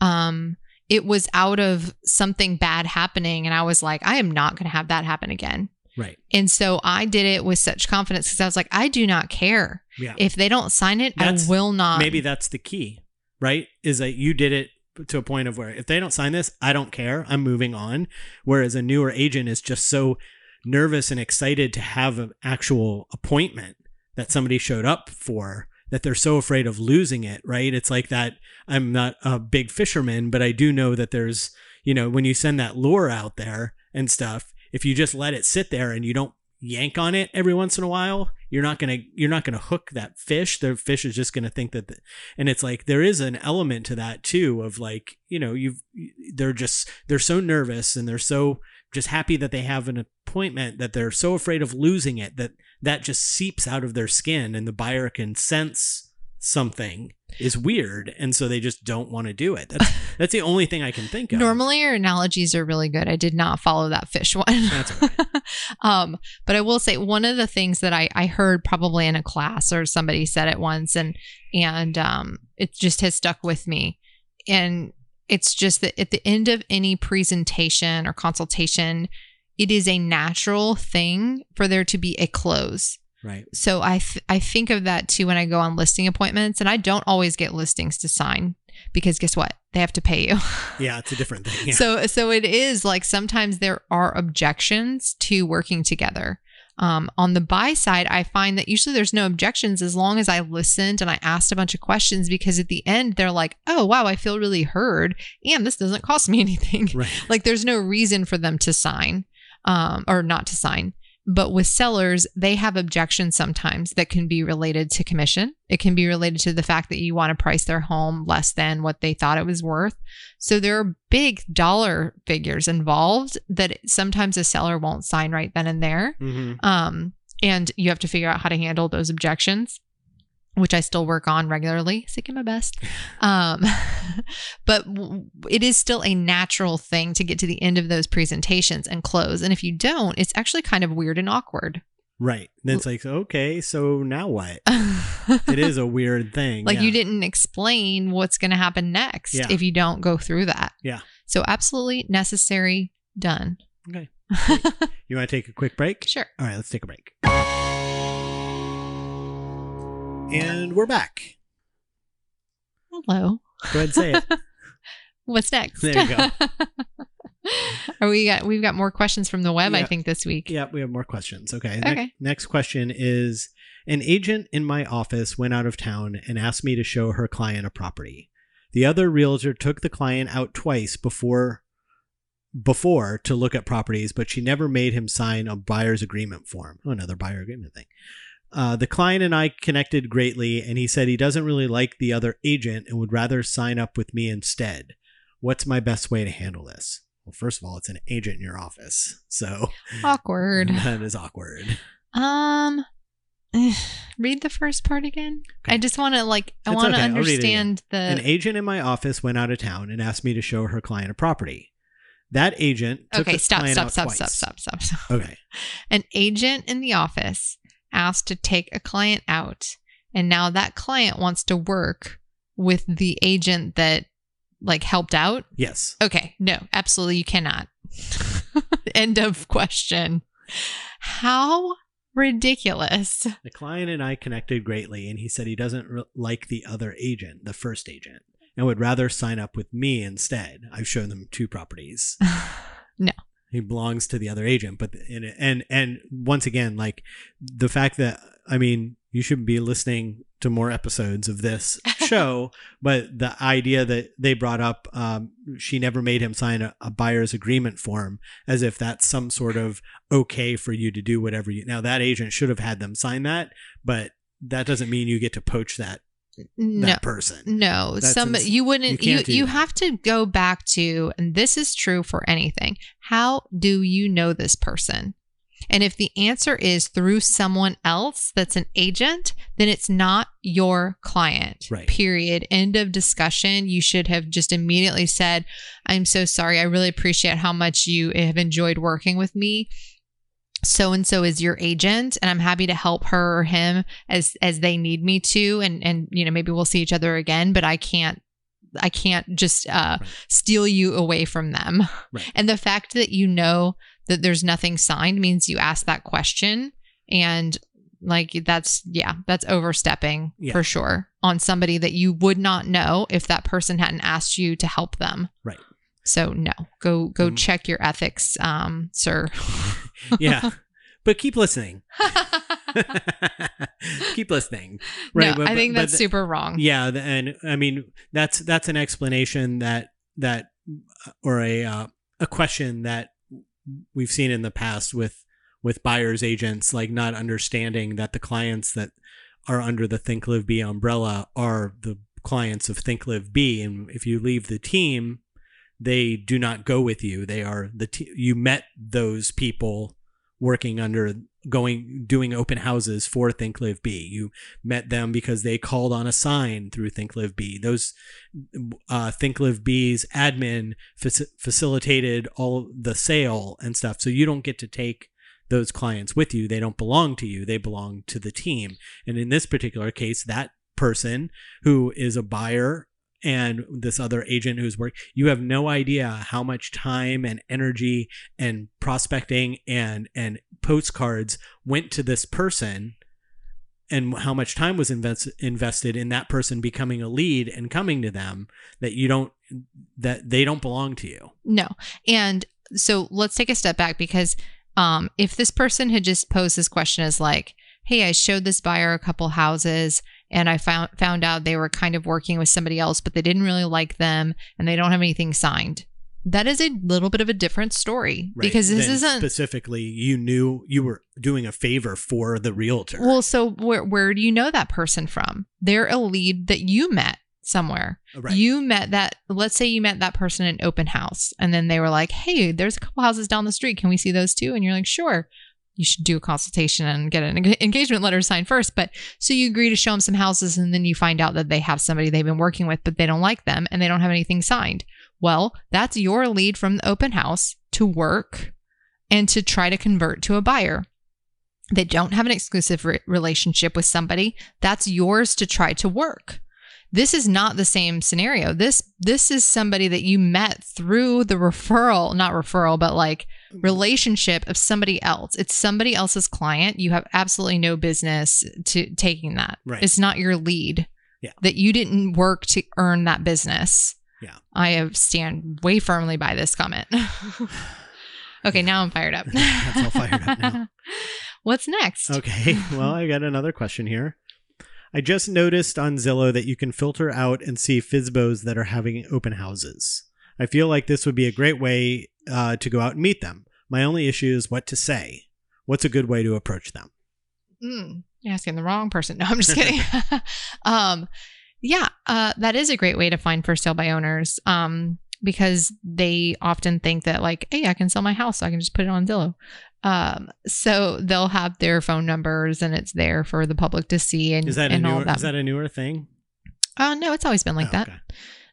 um, it was out of something bad happening, and I was like, I am not going to have that happen again. Right. And so I did it with such confidence because I was like, I do not care. Yeah. If they don't sign it. That's- I will not. maybe that's the key right? Is that you did it to a point of where if they don't sign this i don't care. I'm moving on. Whereas a newer agent is just so nervous and excited to have an actual appointment that somebody showed up for that they're so afraid of losing it right? It's like that i'm not a big fisherman but i do know that there's you know when you send that lure out there and stuff if you just let it sit there and you don't yank on it every once in a while you're not gonna you're not gonna hook that fish. The fish is just gonna think that the, and it's like there is an element to that too of like you know you've they're just they're so nervous and they're so just happy that they have an appointment that they're so afraid of losing it that that just seeps out of their skin and the buyer can sense something is weird and so they just don't want to do it that's that's the only thing i can think of Normally, your analogies are really good. I did not follow that fish one. That's all um, but I will say one of the things that I, I heard probably in a class or somebody said it once, and and um, it just has stuck with me. And it's just that at the end of any presentation or consultation, it is a natural thing for there to be a close. Right So I th- I think of that too when I go on listing appointments, and I don't always get listings to sign because guess what? They have to pay you. yeah it's a different thing yeah. So so it is like sometimes there are objections to working together. Um, on the buy side, I find that usually there's no objections as long as I listened and I asked a bunch of questions because at the end they're like, oh wow, I feel really heard, and this doesn't cost me anything. right like there's no reason for them to sign um, or not to sign. But with sellers, they have objections sometimes that can be related to commission. It can be related to the fact that you want to price their home less than what they thought it was worth. So there are big dollar figures involved that sometimes a seller won't sign right then and there. hmm Um, and you have to figure out how to handle those objections. Which I still work on regularly, seeking my best. Um, but w- it is still a natural thing to get to the end of those presentations and close. And if you don't, it's actually kind of weird and awkward. Right. Then it's like, okay, so now what? It is a weird thing. like yeah. you didn't explain what's going to happen next Yeah. if you don't go through that. Yeah. So absolutely necessary, done. Okay. You want to take a quick break? Sure. All right, let's take a break. And we're back. Hello. Go ahead and say it. What's next? There you go. Are we got we've got more questions from the web, I think, this week. yeah, we have more questions. Okay. Ne- Okay. next question is An agent in my office went out of town and asked me to show her client a property. The other realtor took the client out twice before before to look at properties, but she never made him sign a buyer's agreement form. Oh, another buyer agreement thing. Uh, the client and I connected greatly, and he said he doesn't really like the other agent and would rather sign up with me instead. What's my best way to handle this? Well, first of all, it's an agent in your office, so Awkward. that is awkward. Um read the first part again. Okay. I just want to like I want to okay. I'll read it understand the An agent in my office went out of town and asked me to show her client a property. That agent Okay, stop, stop, out stop, twice. stop, stop, stop, stop. Okay, An agent in the office asked to take a client out, and now that client wants to work with the agent that like helped out. yes, Okay, no, absolutely you cannot. End of question. How ridiculous. the client and I connected greatly, and he said he doesn't re- like the other agent, the first agent, and would rather sign up with me instead. I've shown them two properties. he belongs to the other agent but and and and once again like the fact that i mean you should be listening to more episodes of this show but the idea that they brought up um, she never made him sign a, a buyer's agreement form as if that's some sort of okay for you to do whatever you now that agent should have had them sign that but that doesn't mean you get to poach that no. that person No, That's some ins- you wouldn't. you You you, have to go back to, and this is true for anything. How do you know this person? And if the answer is through someone else that's an agent, then it's not your client. Right. Period. End of discussion. You should have just immediately said, "I'm so sorry. I really appreciate how much you have enjoyed working with me." So and so is your agent and i'm happy to help her or him as as they need me to and and you know maybe we'll see each other again but i can't i can't just uh Right. steal you away from them Right. and the fact that you know that there's nothing signed means you asked that question and like that's yeah that's overstepping Yeah. for sure on somebody that you would not know if that person hadn't asked you to help them Right. so no go go Mm. check your ethics um sir yeah. But keep listening. Keep listening. Right no, but- I think but- that's but- super wrong. yeah and i mean that's that's an explanation that that or a uh, a question that we've seen in the past with with buyers agents like not understanding that the clients that are under the Think Live Be umbrella are the clients of Think Live Be and if you leave the team they do not go with you. They are the te- you met those people working under going doing open houses for Think Live Be you met them because they called on a sign through Think Live Be those uh, Think Live Be's admin faci- facilitated all the sale and stuff. So you don't get to take those clients with you. They don't belong to you. They belong to the team. And in this particular case that person who is a buyer and this other agent who's work you have no idea how much time and energy and prospecting and and postcards went to this person and how much time was invest, invested in that person becoming a lead and coming to them that you don't that they don't belong to you No. And so let's take a step back because um, if this person had just posed this question as like, "Hey, I showed this buyer a couple houses and I found found out they were kind of working with somebody else, but they didn't really like them and they don't have anything signed." That is a little bit of a different story right? because this Then isn't specifically you knew you were doing a favor for the realtor well. So where where do you know that person from? They're a lead that you met somewhere. right You met that, let's say you met that person in open house, and then they were like, hey, there's a couple houses down the street. Can we see those too? And you're like, sure. You should do a consultation and get an engagement letter signed first. But so you agree to show them some houses and then you find out that they have somebody they've been working with, but they don't like them and they don't have anything signed. Well, that's your lead from the open house to work and to try to convert to a buyer. They don't have an exclusive re- relationship with somebody. That's yours to try to work. This is not the same scenario. This this is somebody that you met through the referral, not referral, but like Mm-hmm. relationship of somebody else. It's somebody else's client. You have absolutely no business to taking that. Right. It's not your lead. Yeah. That you didn't work to earn that business. Yeah. I have stand way firmly by this comment. okay, now I'm fired up. That's all fired up now. What's next? Okay. Well, I got another question here. I just noticed on Zillow that you can filter out and see FSBOs that are having open houses. I feel like this would be a great way uh, to go out and meet them. My only issue is what to say. What's a good way to approach them? Mm, you're asking the wrong person. No, I'm just kidding. um, yeah, uh, that is a great way to find for sale by owners um, because they often think that, like, hey, I can sell my house, so I can just put it on Zillow. Um, so they'll have their phone numbers and it's there for the public to see and, Is that a and all newer, that. is that a newer thing? uh, no, it's always been like Oh, that. okay.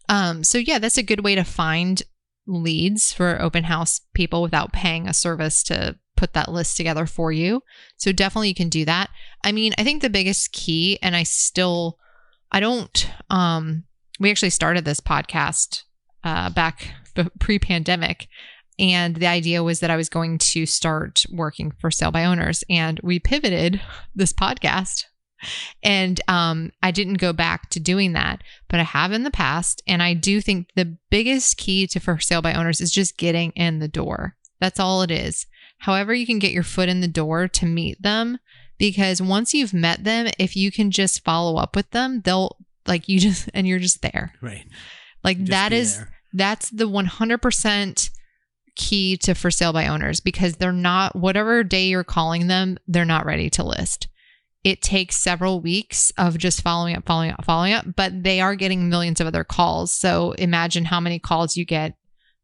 Um, so yeah, that's a good way to find leads for open house people without paying a service to put that list together for you. So definitely you can do that. I mean, I think the biggest key, and I still, I don't, um, we actually started this podcast uh, back pre-pandemic. And the idea was that I was going to start working for sale by owners. And we pivoted this podcast. And um, I didn't go back to doing that but I have in the past. And I do think the biggest key to for sale by owners is just getting in the door. That's all it is. However, you can get your foot in the door to meet them because once you've met them, if you can just follow up with them, they'll like you just, and you're just there. Right. Like Just that is, there. that's the 100% key to for sale by owners because they're not, whatever day you're calling them, they're not ready to list it takes several weeks of just following up, following up, following up, but they are getting millions of other calls. So imagine how many calls you get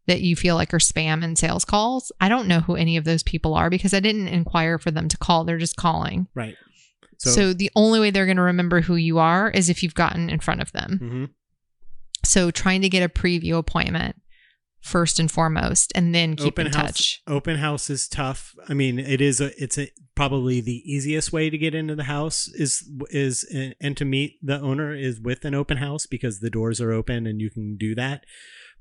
that you feel like are spam and sales calls. I don't know who any of those people are because I didn't inquire for them to call. They're just calling. Right. So, So, the only way they're going to remember who you are is if you've gotten in front of them. Mhm. So trying to get a preview appointment first and foremost, and then keep open in house. touch. Open house is tough. I mean, it is. A, it's a, probably the easiest way to get into the house is is and to meet the owner is with an open house because the doors are open and you can do that.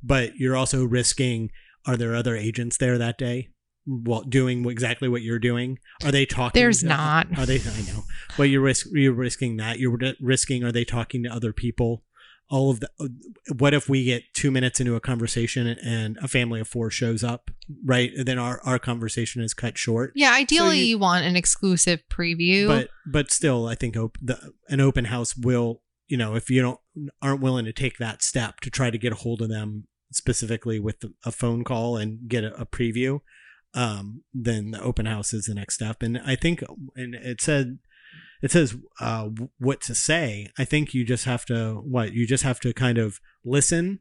But you're also risking. Are there other agents there that day? Well, doing exactly what you're doing. Are they talking? There's to- not. Are they? I know, but you're risk. You're risking that. You're risking. Are they talking to other people? All of the what if we get two minutes into a conversation and a family of four shows up right? Then our, our conversation is cut short. Yeah, ideally you- you, want an exclusive preview. but but still i think op- the, an open house will you know if you don't aren't willing to take that step to try to get a hold of them specifically with a phone call and get a, a preview um then the open house is the next step. And i think and it said it says uh, what to say. I think you just have to what you just have to kind of listen,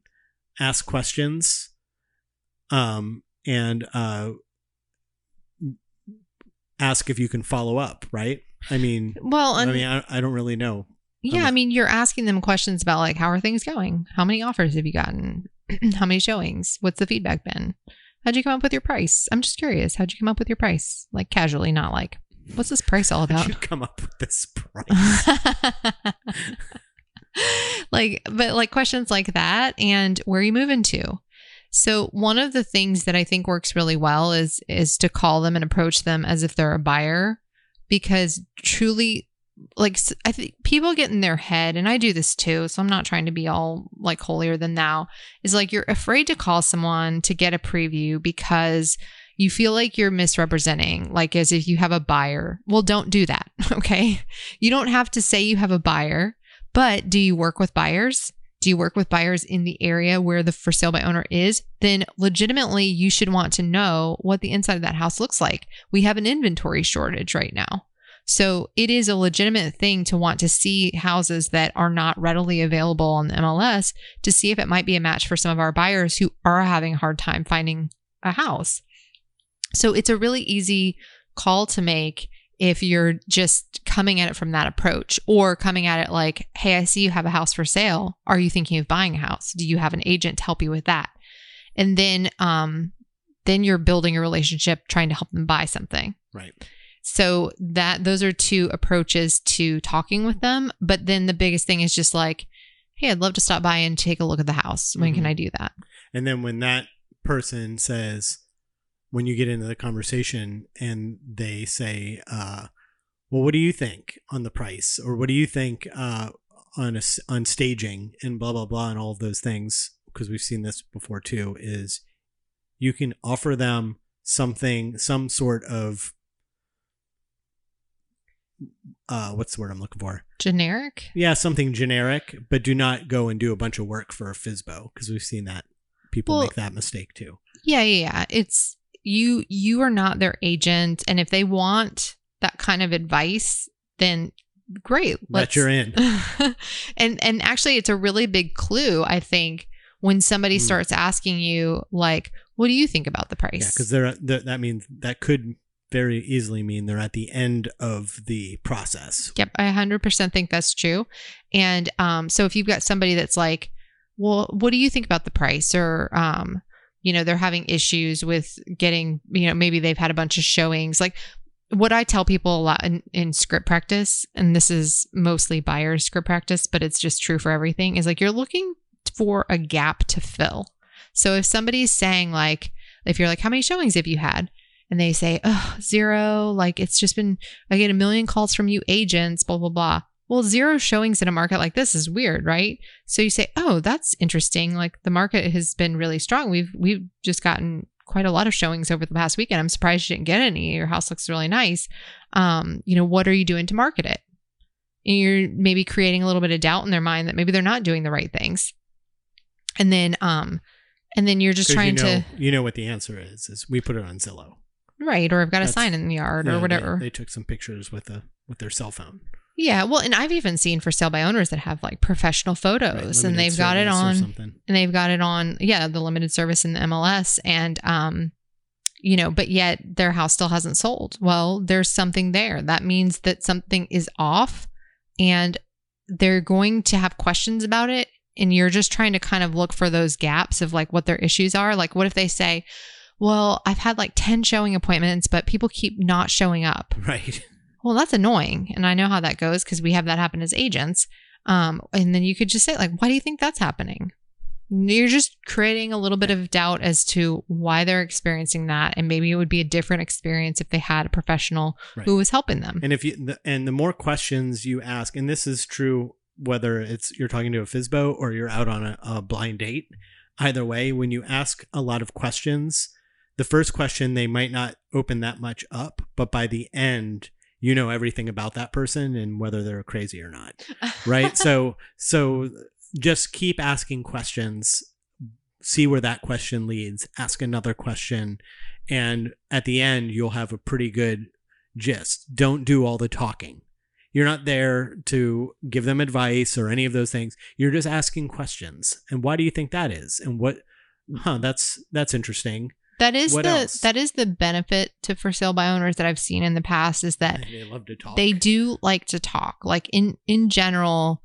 ask questions, um, and uh, ask if you can follow up. Right? I mean, well, I mean, I, I don't really know. Yeah, Um, I mean, you're asking them questions about like how are things going? How many offers have you gotten? how many showings? What's the feedback been? How'd you come up with your price? I'm just curious. How'd you come up with your price? Like casually, not like, what's this price all about? you come up with this price? like, but like questions like that, and where are you moving to? So one of the things that I think works really well is is to call them and approach them as if they're a buyer, because truly, like I think people get in their head, and I do this too. So I'm not trying to be all like holier than thou. Is like you're afraid to call someone to get a preview because you feel like you're misrepresenting, like as if you have a buyer. Well, don't do that. Okay. You don't have to say you have a buyer, but do you work with buyers? Do you work with buyers in the area where the for sale by owner is? Then legitimately, you should want to know what the inside of that house looks like. We have an inventory shortage right now. So it is a legitimate thing to want to see houses that are not readily available on the MLS to see if it might be a match for some of our buyers who are having a hard time finding a house. So it's a really easy call to make if you're just coming at it from that approach or coming at it like, hey, I see you have a house for sale. Are you thinking of buying a house? Do you have an agent to help you with that? And then um then you're building a relationship trying to help them buy something. Right. So that those are two approaches to talking with them. But then the biggest thing is just like, hey, I'd love to stop by and take a look at the house. When can Mhm. I do that? And then when that person says, when you get into the conversation and they say, uh, well, what do you think on the price? Or what do you think uh, on, a, on staging and blah, blah, blah, and all of those things? Because we've seen this before too, is you can offer them something, some sort of, uh, what's the word I'm looking for? Generic? Yeah, something generic, but do not go and do a bunch of work for a FSBO because we've seen that people Well- make that mistake too. Yeah, yeah, yeah. It's you you are not their agent. And if they want that kind of advice, then great. let you're in. and and actually it's a really big clue, I think, when somebody Mm. starts asking you, like, what do you think about the price? Yeah, because they're, they're that means that could very easily mean they're at the end of the process. Yep, I 100% think that's true. And um, so if you've got somebody that's like, well, what do you think about the price? Or, um, you know, they're having issues with getting, you know, maybe they've had a bunch of showings. Like what I tell people a lot in, in script practice, and this is mostly buyer script practice, but it's just true for everything, is like you're looking for a gap to fill. So if somebody's saying, like, if you're like, how many showings have you had? And they say, oh, zero. Like it's just been I get a million calls from you agents, blah, blah, blah. Well, zero showings in a market like this is weird, right? So you say, oh, that's interesting. Like the market has been really strong. We've we've just gotten quite a lot of showings over the past weekend. I'm surprised you didn't get any. Your house looks really nice. Um, you know, what are you doing to market it? And you're maybe creating a little bit of doubt in their mind that maybe they're not doing the right things. And then um and then you're just trying you know, to you know what the answer is is we put it on Zillow right, or I've got a sign in the yard Yeah, or they- whatever. They, took some pictures with a with their cell phone. Yeah, well, and I've even seen for sale by owners that have like professional right? photos, and they've got it on, something. and they've got it on, yeah, the limited service in the MLS, and um, you know, but yet their house still hasn't sold. Well, there's something there. That means that something is off, and they're going to have questions about it, and you're just trying to kind of look for those gaps of like what their issues are. Like, what if they say, "Well, I've had like ten showing appointments, but people keep not showing up." Right. Well that's annoying and i know how that goes because we have that happen as agents. Um, and then you could just say like why do you think that's happening? You're just creating a little bit of doubt as to why they're experiencing that and maybe it would be a different experience if they had a professional Right. who was helping them. And if you the, and the more questions you ask, and this is true whether it's you're talking to a FSBO or you're out on a, a blind date, either way, when you ask a lot of questions, the first question they might not open that much up, but by the end, you know everything about that person and whether they're crazy or not. Right? so so just keep asking questions, see where that question leads, ask another question, and at the end you'll have a pretty good gist. Don't do all the talking. You're not there to give them advice or any of those things. You're just asking questions. And why do you think that is? And what huh, that's that's interesting. That is What the else? that is the benefit to for sale by owners that i've seen in the past is that They love to talk. they do like to talk like in in general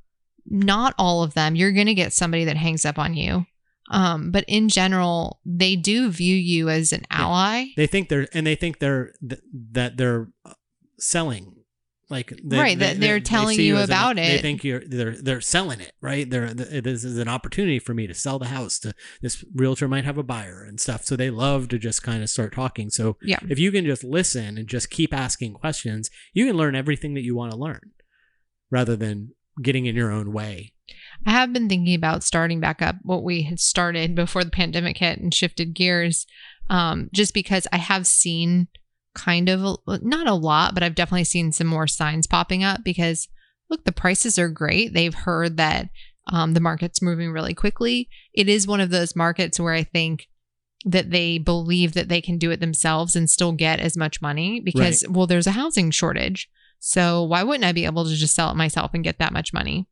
not all of them you're going to get somebody that hangs up on you um but in general they do view you as an Yeah. ally they think they're and they think they're th- that they're uh, selling like they, Right, that they're telling see you about an- about they think you're they're they're selling it right? They're th- this is an opportunity for me to sell the house to this realtor might have a buyer and stuff. So they love to just kind of start talking. So yeah. if you can just listen and just keep asking questions you can learn everything that you want to learn rather than getting in your own way. I have been thinking about starting back up what we had started before the pandemic hit and shifted gears, um, just because I have seen kind of not a lot, but I've definitely seen some more signs popping up. Because look, the prices are great. They've heard that um, the market's moving really quickly. It is one of those markets where I think that they believe that they can do it themselves and still get as much money because well, there's a housing shortage. So why wouldn't I be able to just sell it myself and get that much money?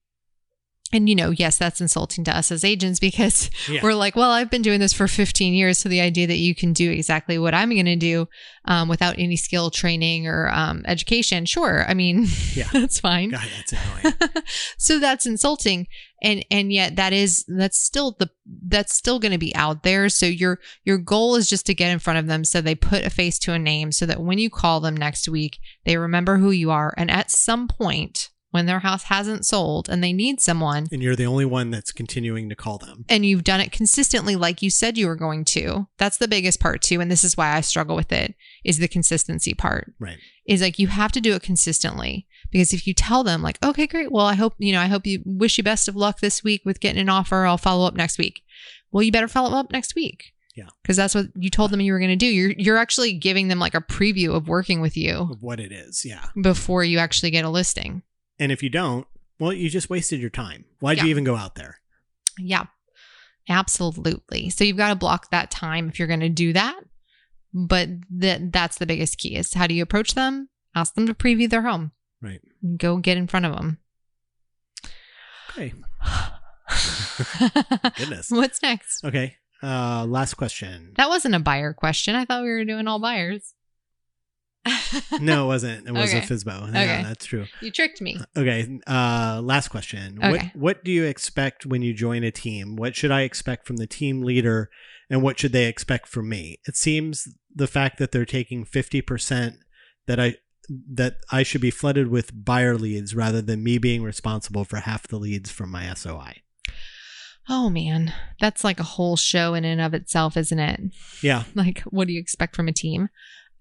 And you know, yes, that's insulting to us as agents because Yeah. we're like, well, I've been doing this for 15 years. So the idea that you can do exactly what I'm going to do um, without any skill training or um, education, sure. I mean, Yeah. that's fine. God, that's so that's insulting and and yet that is that's still the that's still going to be out there so your your goal is just to get in front of them so they put a face to a name so that when you call them next week they remember who you are and at some point when their house hasn't sold and they need someone and you're the only one that's continuing to call them. and you've done it consistently like you said you were going to that's the biggest part too and this is why i struggle with it is the consistency part Right. is like you have to do it consistently because if you tell them like okay great well i hope you know i hope you wish you best of luck this week with getting an offer i'll follow up next week well you better follow up next week Yeah. because that's what you told them you were going to do you're you're actually giving them like a preview of working with you Of what it is. Yeah. before you actually get a listing And if you don't, well, you just wasted your time. Why'd Yeah. you even go out there? Yeah, absolutely. So you've got to block that time if you're going to do that. But that that's the biggest key is how do you approach them? Ask them to preview their home. Right. Go get in front of them. Okay. Goodness. What's next? Okay. Uh, last question. That wasn't a buyer question. I thought we were doing all buyers. No, it wasn't. It was Okay. a FSBO. Okay. That's true. you tricked me. Okay. Uh, last question. What Okay. What do you expect when you join a team? What should I expect from the team leader, and what should they expect from me? It seems the fact that they're taking fifty percent that I that I should be flooded with buyer leads rather than me being responsible for half the leads from my SOI. Oh man, that's like a whole show in and of itself, isn't it? Yeah. like what do you expect from a team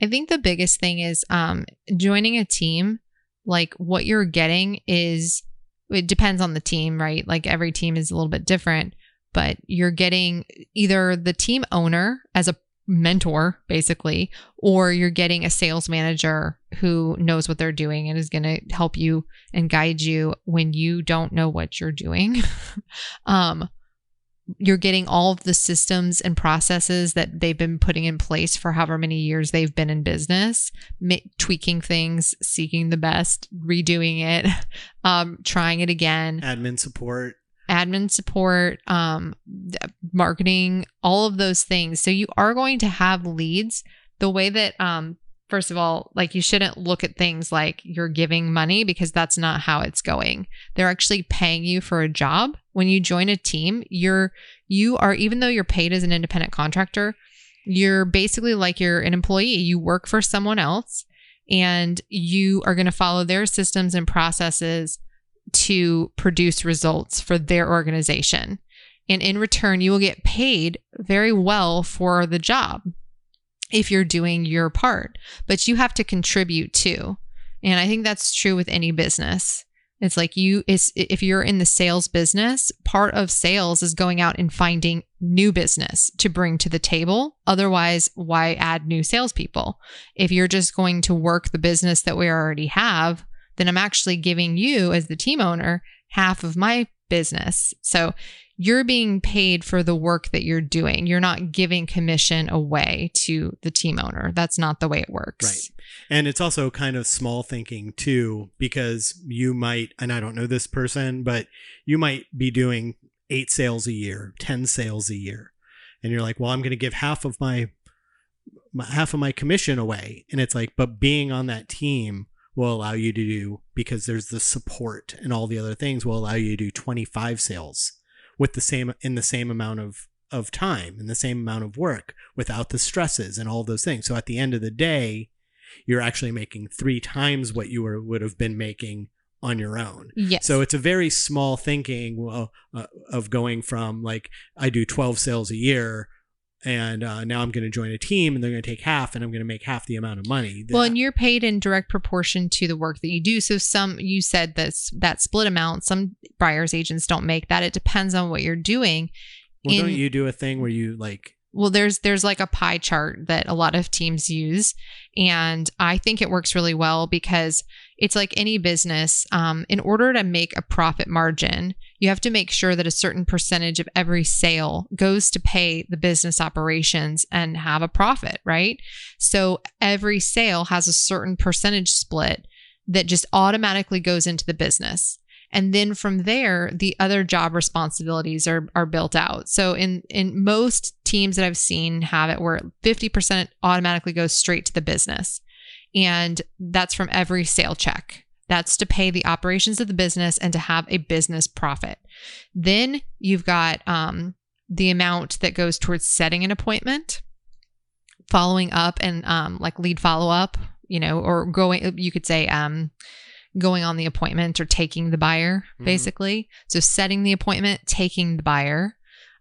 i think the biggest thing is um joining a team like what you're getting is it depends on the team right? Like every team is a little bit different but you're getting either the team owner as a mentor basically or you're getting a sales manager who knows what they're doing and is going to help you and guide you when you don't know what you're doing. Um you're getting all of the systems and processes that they've been putting in place for however many years they've been in business, ma- tweaking things, seeking the best, redoing it, um, trying it again, Admin support. admin support, um, marketing, all of those things. So you are going to have leads. The way that, um, first of all, like you shouldn't look at things like you're giving money because that's not how it's going. They're actually paying you for a job. When you join a team, you're you are even though you're paid as an independent contractor, you're basically like you're an employee. You work for someone else and you are going to follow their systems and processes to produce results for their organization. And in return, you will get paid very well for the job if you're doing your part, but you have to contribute too. And I think that's true with any business. It's like you is if you're in the sales business, part of sales is going out and finding new business to bring to the table. Otherwise, why add new salespeople? If you're just going to work the business that we already have, then I'm actually giving you as the team owner half of my business. So you're being paid for the work that you're doing. You're not giving commission away to the team owner. That's not the way it works. Right. And it's also kind of small thinking too, because you might, and I don't know this person, but you might be doing eight sales a year, 10 sales a year. And you're like, well, I'm going to give half of my, my, half of my commission away. And it's like, but being on that team will allow you to do, because there's the support and all the other things will allow you to do 25 sales with the same, in the same amount of, of time and the same amount of work without the stresses and all those things. So at the end of the day, you're actually making three times what you were, would have been making on your own. Yes. So it's a very small thinking well, uh, of going from like I do 12 sales a year and uh, now I'm going to join a team and they're going to take half and I'm going to make half the amount of money. Well, and you're paid in direct proportion to the work that you do. So some you said this that split amount, some buyers agents don't make that. It depends on what you're doing. well, don't you do a thing where you like Well, there's there's like a pie chart that a lot of teams use, and I think it works really well because it's like any business. Um, in order to make a profit margin, you have to make sure that a certain percentage of every sale goes to pay the business operations and have a profit, right? So every sale has a certain percentage split that just automatically goes into the business. and then from there the other job responsibilities are are built out so in in most teams that i've seen have it where 50% automatically goes straight to the business and that's from every sale check that's to pay the operations of the business and to have a business profit then you've got um, the amount that goes towards setting an appointment following up and um, like lead follow up you know or going you could say um, going on the appointment or taking the buyer, Mhm. basically. So setting the appointment, taking the buyer.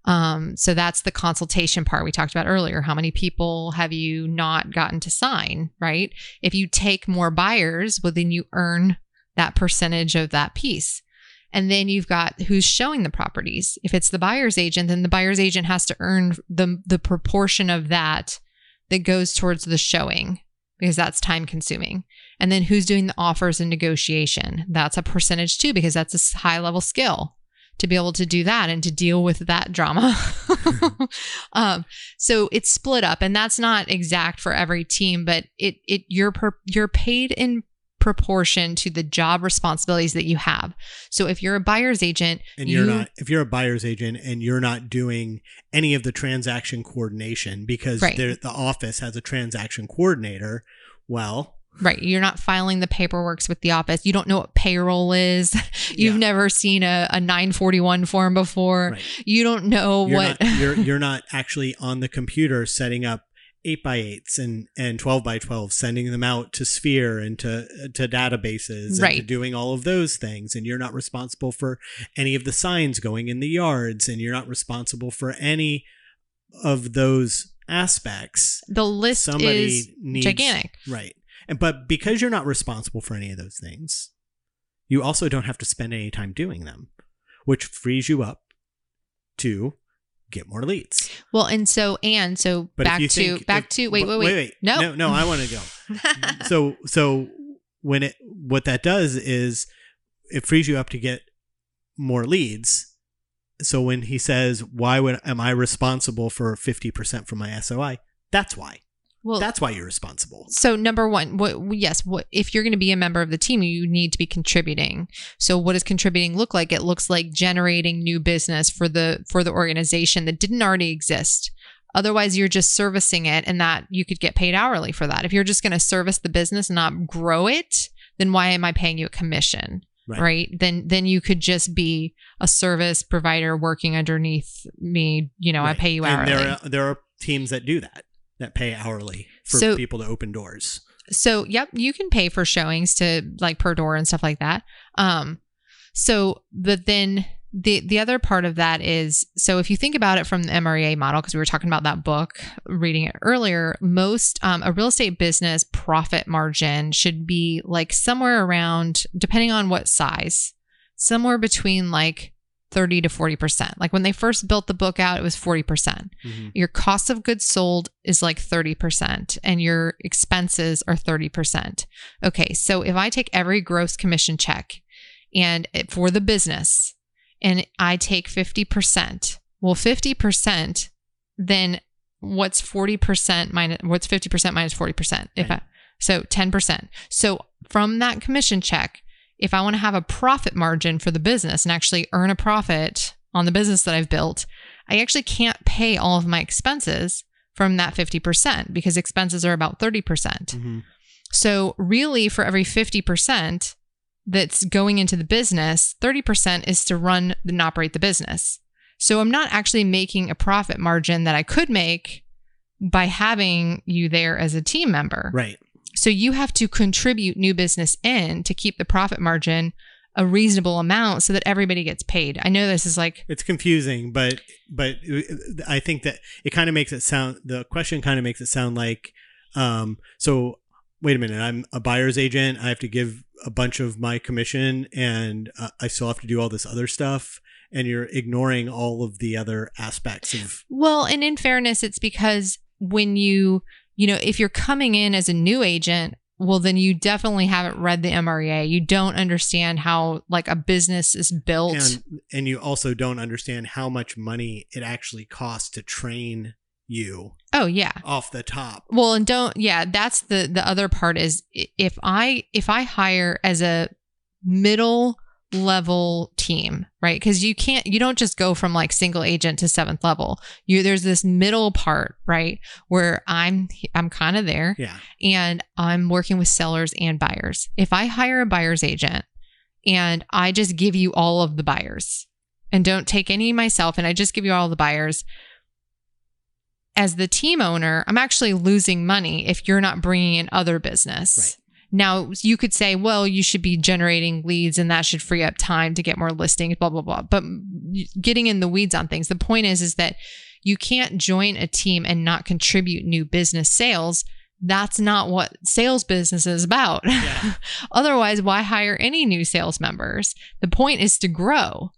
Um, so that's the consultation part we talked about earlier. How many people have you not gotten to sign, right? If you take more buyers, well, then you earn that percentage of that piece. And then you've got who's showing the properties. If it's the buyer's agent, then the buyer's agent has to earn the the proportion of that that goes towards the showing because that's time consuming. And then who's doing the offers and negotiation? That's a percentage too, because that's a high level skill to be able to do that and to deal with that drama. um, so it's split up, and that's not exact for every team, but it it you're per, you're paid in proportion to the job responsibilities that you have. So if you're a buyer's agent, And you're you- not if you're a buyer's agent and you're not doing any of the transaction coordination because Right. the office has a transaction coordinator, well, Right. You're not filing the paperworks with the office. You don't know what payroll is. You've Yeah. never seen a, a 941 form before. Right. You don't know you're what. not, you're you're not actually on the computer setting up eight by eights and and twelve by twelve, sending them out to Sphere and to to databases, and to Right. doing all of those things, and you're not responsible for any of the signs going in the yards, and you're not responsible for any of those aspects. the list Somebody is needs gigantic. right, and but because you're not responsible for any of those things, you also don't have to spend any time doing them, which frees you up to get more leads. Well, and so, and so But back to, think- back if- to, wait, but- wait, wait. No. no, no, I want to go. so, so when it, what that does is it frees you up to get more leads. So when he says, "Why would am I responsible for fifty percent from my SOI?" That's why. Well, That's why you're responsible. So number one, what yes, what if you're going to be a member of the team, you need to be contributing. So what does contributing look like? It looks like generating new business for the for the organization that didn't already exist. Otherwise, you're just servicing it, and that you could get paid hourly for that. If you're just going to service the business and not grow it, then why am I paying you a commission? Right. Right. Then then you could just be a service provider working underneath me. You know, I pay you And hourly. there are, there are teams that do that that pay hourly for So- people to open doors. So, yep, you can pay for showings to like per door and stuff like that. Um, so, but then the the other part of that is so if you think about it from the MREA model, because we were talking about that book, reading it earlier, most um, a real estate business profit margin should be like somewhere around, depending on what size, somewhere between like 30 to 40%. Like when they first built the book out, it was 40%. Mhm. Your cost of goods sold is like 30% and your expenses are 30%. Okay, so if I take every gross commission check and it- for the business and I take 50%, well 50% then what's 40% minus what's 50% minus 40%? If I so 10%. So from that commission check, if I want to have a profit margin for the business and actually earn a profit on the business that I've built, I actually can't pay all of my expenses from that 50% because expenses are about 30%. Mhm. So, really, for every 50% that's going into the business, 30% is to run and operate the business. So, I'm not actually making a profit margin that I could make by having you there as a team member. Right. So you have to contribute new business in to keep the profit margin a reasonable amount so that everybody gets paid. I know this is like It's confusing, but but I think that it kind of makes it sound. The question kind of makes it sound like, um, so wait a minute, I'm a buyer's agent. I have to give a bunch of my commission, and uh, I still have to do all this other stuff. And you're ignoring all of the other aspects of well, and in fairness, it's because when you, you know, if you're coming in as a new agent, well, then you definitely haven't read the MREA. You don't understand how like a business is built. and and you also don't understand how much money it actually costs to train you oh yeah. off the top. Well, and don't yeah, that's the the other part is if I if I hire as a middle level team, right? Because you can't, you don't just go from like single agent to seventh level. You there's this middle part, right, where I'm I'm kind of there, Yeah. and I'm working with sellers and buyers. If I hire a buyer's agent and I just give you all of the buyers and don't take any myself and I just give you all the buyers, as the team owner, I'm actually losing money if you're not bringing in other business. Right. Now, you could say, well, you should be generating leads and that should free up time to get more listings, blah, blah, blah. But getting in the weeds on things, the point is, is that you can't join a team and not contribute new business sales. That's not what sales business is about. Yeah. Otherwise, why hire any new sales members? The point is to grow,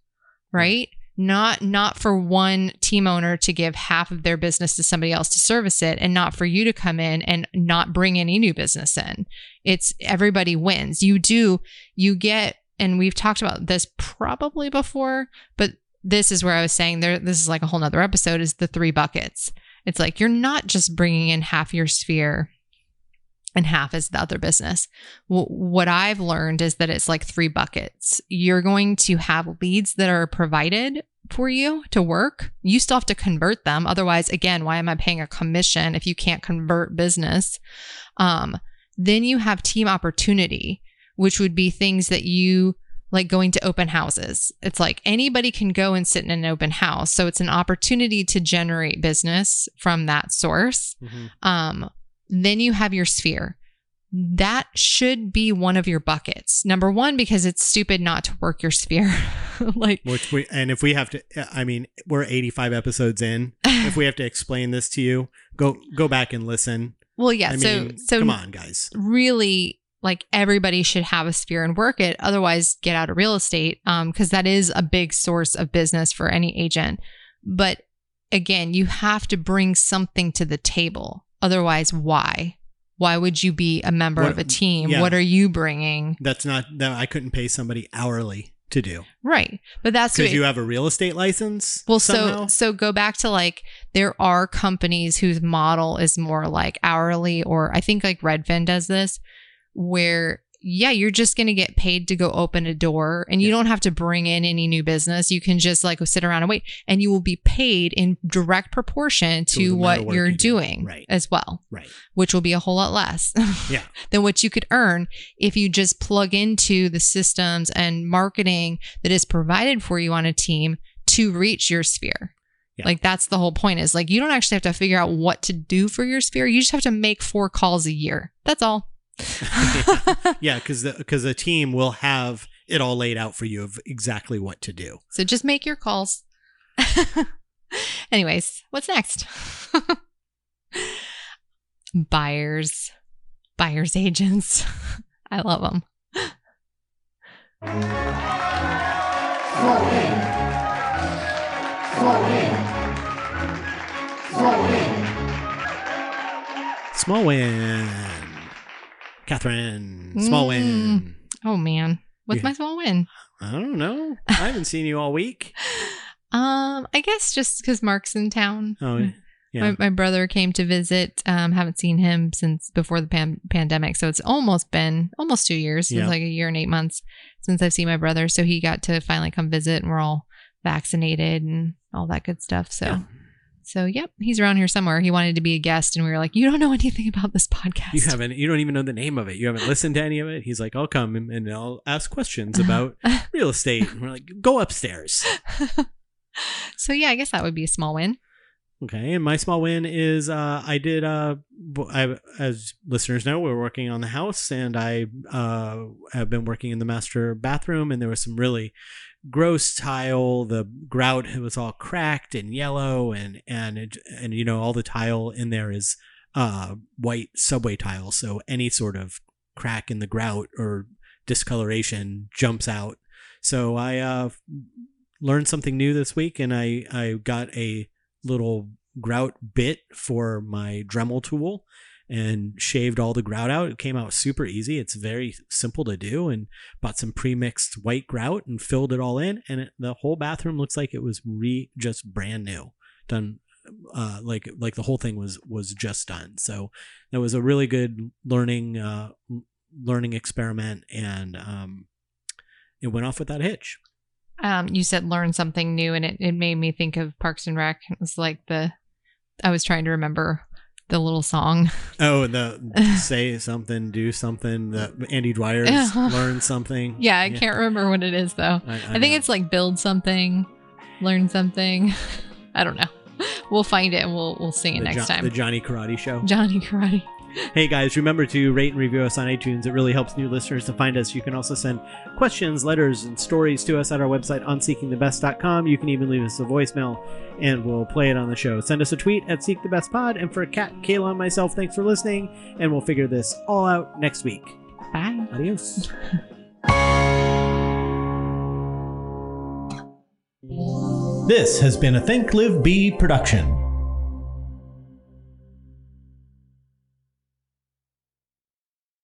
right? Not not for one team owner to give half of their business to somebody else to service it and not for you to come in and not bring any new business in. It's everybody wins. You do you get and we've talked about this probably before, but this is where I was saying there this is like a whole nother episode is the three buckets. It's like you're not just bringing in half your sphere and half is the other business. Wh- what I've learned is that it's like three buckets. You're going to have leads that are provided for you to work. You still have to convert them. Otherwise, again, why am I paying a commission if you can't convert business? Um, then you have team opportunity, which would be things that you like going to open houses. It's like anybody can go and sit in an open house. So it's an opportunity to generate business from that source. Mhm. Um, then you have your sphere. That should be one of your buckets. Number one, because it's stupid not to work your sphere. like, Which we and if we have to, I mean, we're 85 episodes in. if we have to explain this to you, go go back and listen. well, yeah. I so, mean, so come on, guys. really, like everybody should have a sphere and work it. Otherwise, get out of real estate, um, because that is a big source of business for any agent. But again, you have to bring something to the table. Otherwise, why? Why would you be a member What- of a team? yeah. What are you bringing? That's not that I couldn't pay somebody hourly to do Right. But that's because you have a real estate license. Well, somehow? so so go back to like there are companies whose model is more like hourly, or I think like Redfin does this, where yeah, you're just going to get paid to go open a door and you Yeah. don't have to bring in any new business. You can just like sit around and wait and you will be paid in direct proportion To to what you're you do. doing Right. as well, right. which will be a whole lot less Yeah. than what you could earn if you just plug into the systems and marketing that is provided for you on a team to reach your sphere. Yeah. Like that's the whole point is like you don't actually have to figure out what to do for your sphere. You just have to make four calls a year. That's all. yeah, because because a team will have it all laid out for you of exactly what to do. so just make your calls. Anyways, what's next? Buyers, buyers agents. I love them. Flow in. Flow in. Flow in. Small win, Catherine. Small win. Oh man, what's my small win? I don't know. I haven't seen you all week. Um, I guess just because Mark's in town. Oh, yeah. My, my brother came to visit. Um, haven't seen him since before the pan- pandemic, so it's almost been almost two years. Yeah. It's like a year and eight months since I've seen my brother. So he got to finally come visit, and we're all vaccinated and all that good stuff. So, Yeah. So yep, he's around here somewhere. He wanted to be a guest, and we were like, "You don't know anything about this podcast." You haven't. You don't even know the name of it. You haven't listened to any of it. He's like, I'll come and, and I'll ask questions about real estate. And we're like, go upstairs. so yeah, I guess that would be a small win. Okay, and my small win is uh, I did uh, I, as listeners know, we're working on the house, and I uh, have been working in the master bathroom, and there was some really gross tile. The grout was all cracked and yellow, and and it, and you know all the tile in there is uh, white subway tile, so any sort of crack in the grout or discoloration jumps out. So I uh, learned something new this week, and I I got a little grout bit for my Dremel tool and shaved all the grout out. It came out super easy. It's very simple to do and bought some pre-mixed white grout and filled it all in and it, the whole bathroom looks like it was re just brand new. Done uh like like the whole thing was was just done. So that was a really good learning uh learning experiment and um it went off without a hitch. Um, you said learn something new, and it, it made me think of Parks and Rec. It was like the I was trying to remember the little song. Oh, the say something, do something. The Andy Dwyer's Yeah. learn something. Yeah, I can't remember what it is though. I, I, think it's like build something, learn something. I don't know. We'll find it and we'll we'll sing it the, next Jo- time. the Johnny Karate Show. Johnny Karate. Hey guys, remember to rate and review us on iTunes. It really helps new listeners to find us. You can also send questions, letters, and stories to us at our website, onseekingthebest.com. You can even leave us a voicemail and we'll play it on the show. Send us a tweet at Seek the Best Pod. And for Kat, Kayla, and myself, thanks for listening. And we'll figure this all out next week. Bye. Adios. This has been a Think Live Be production.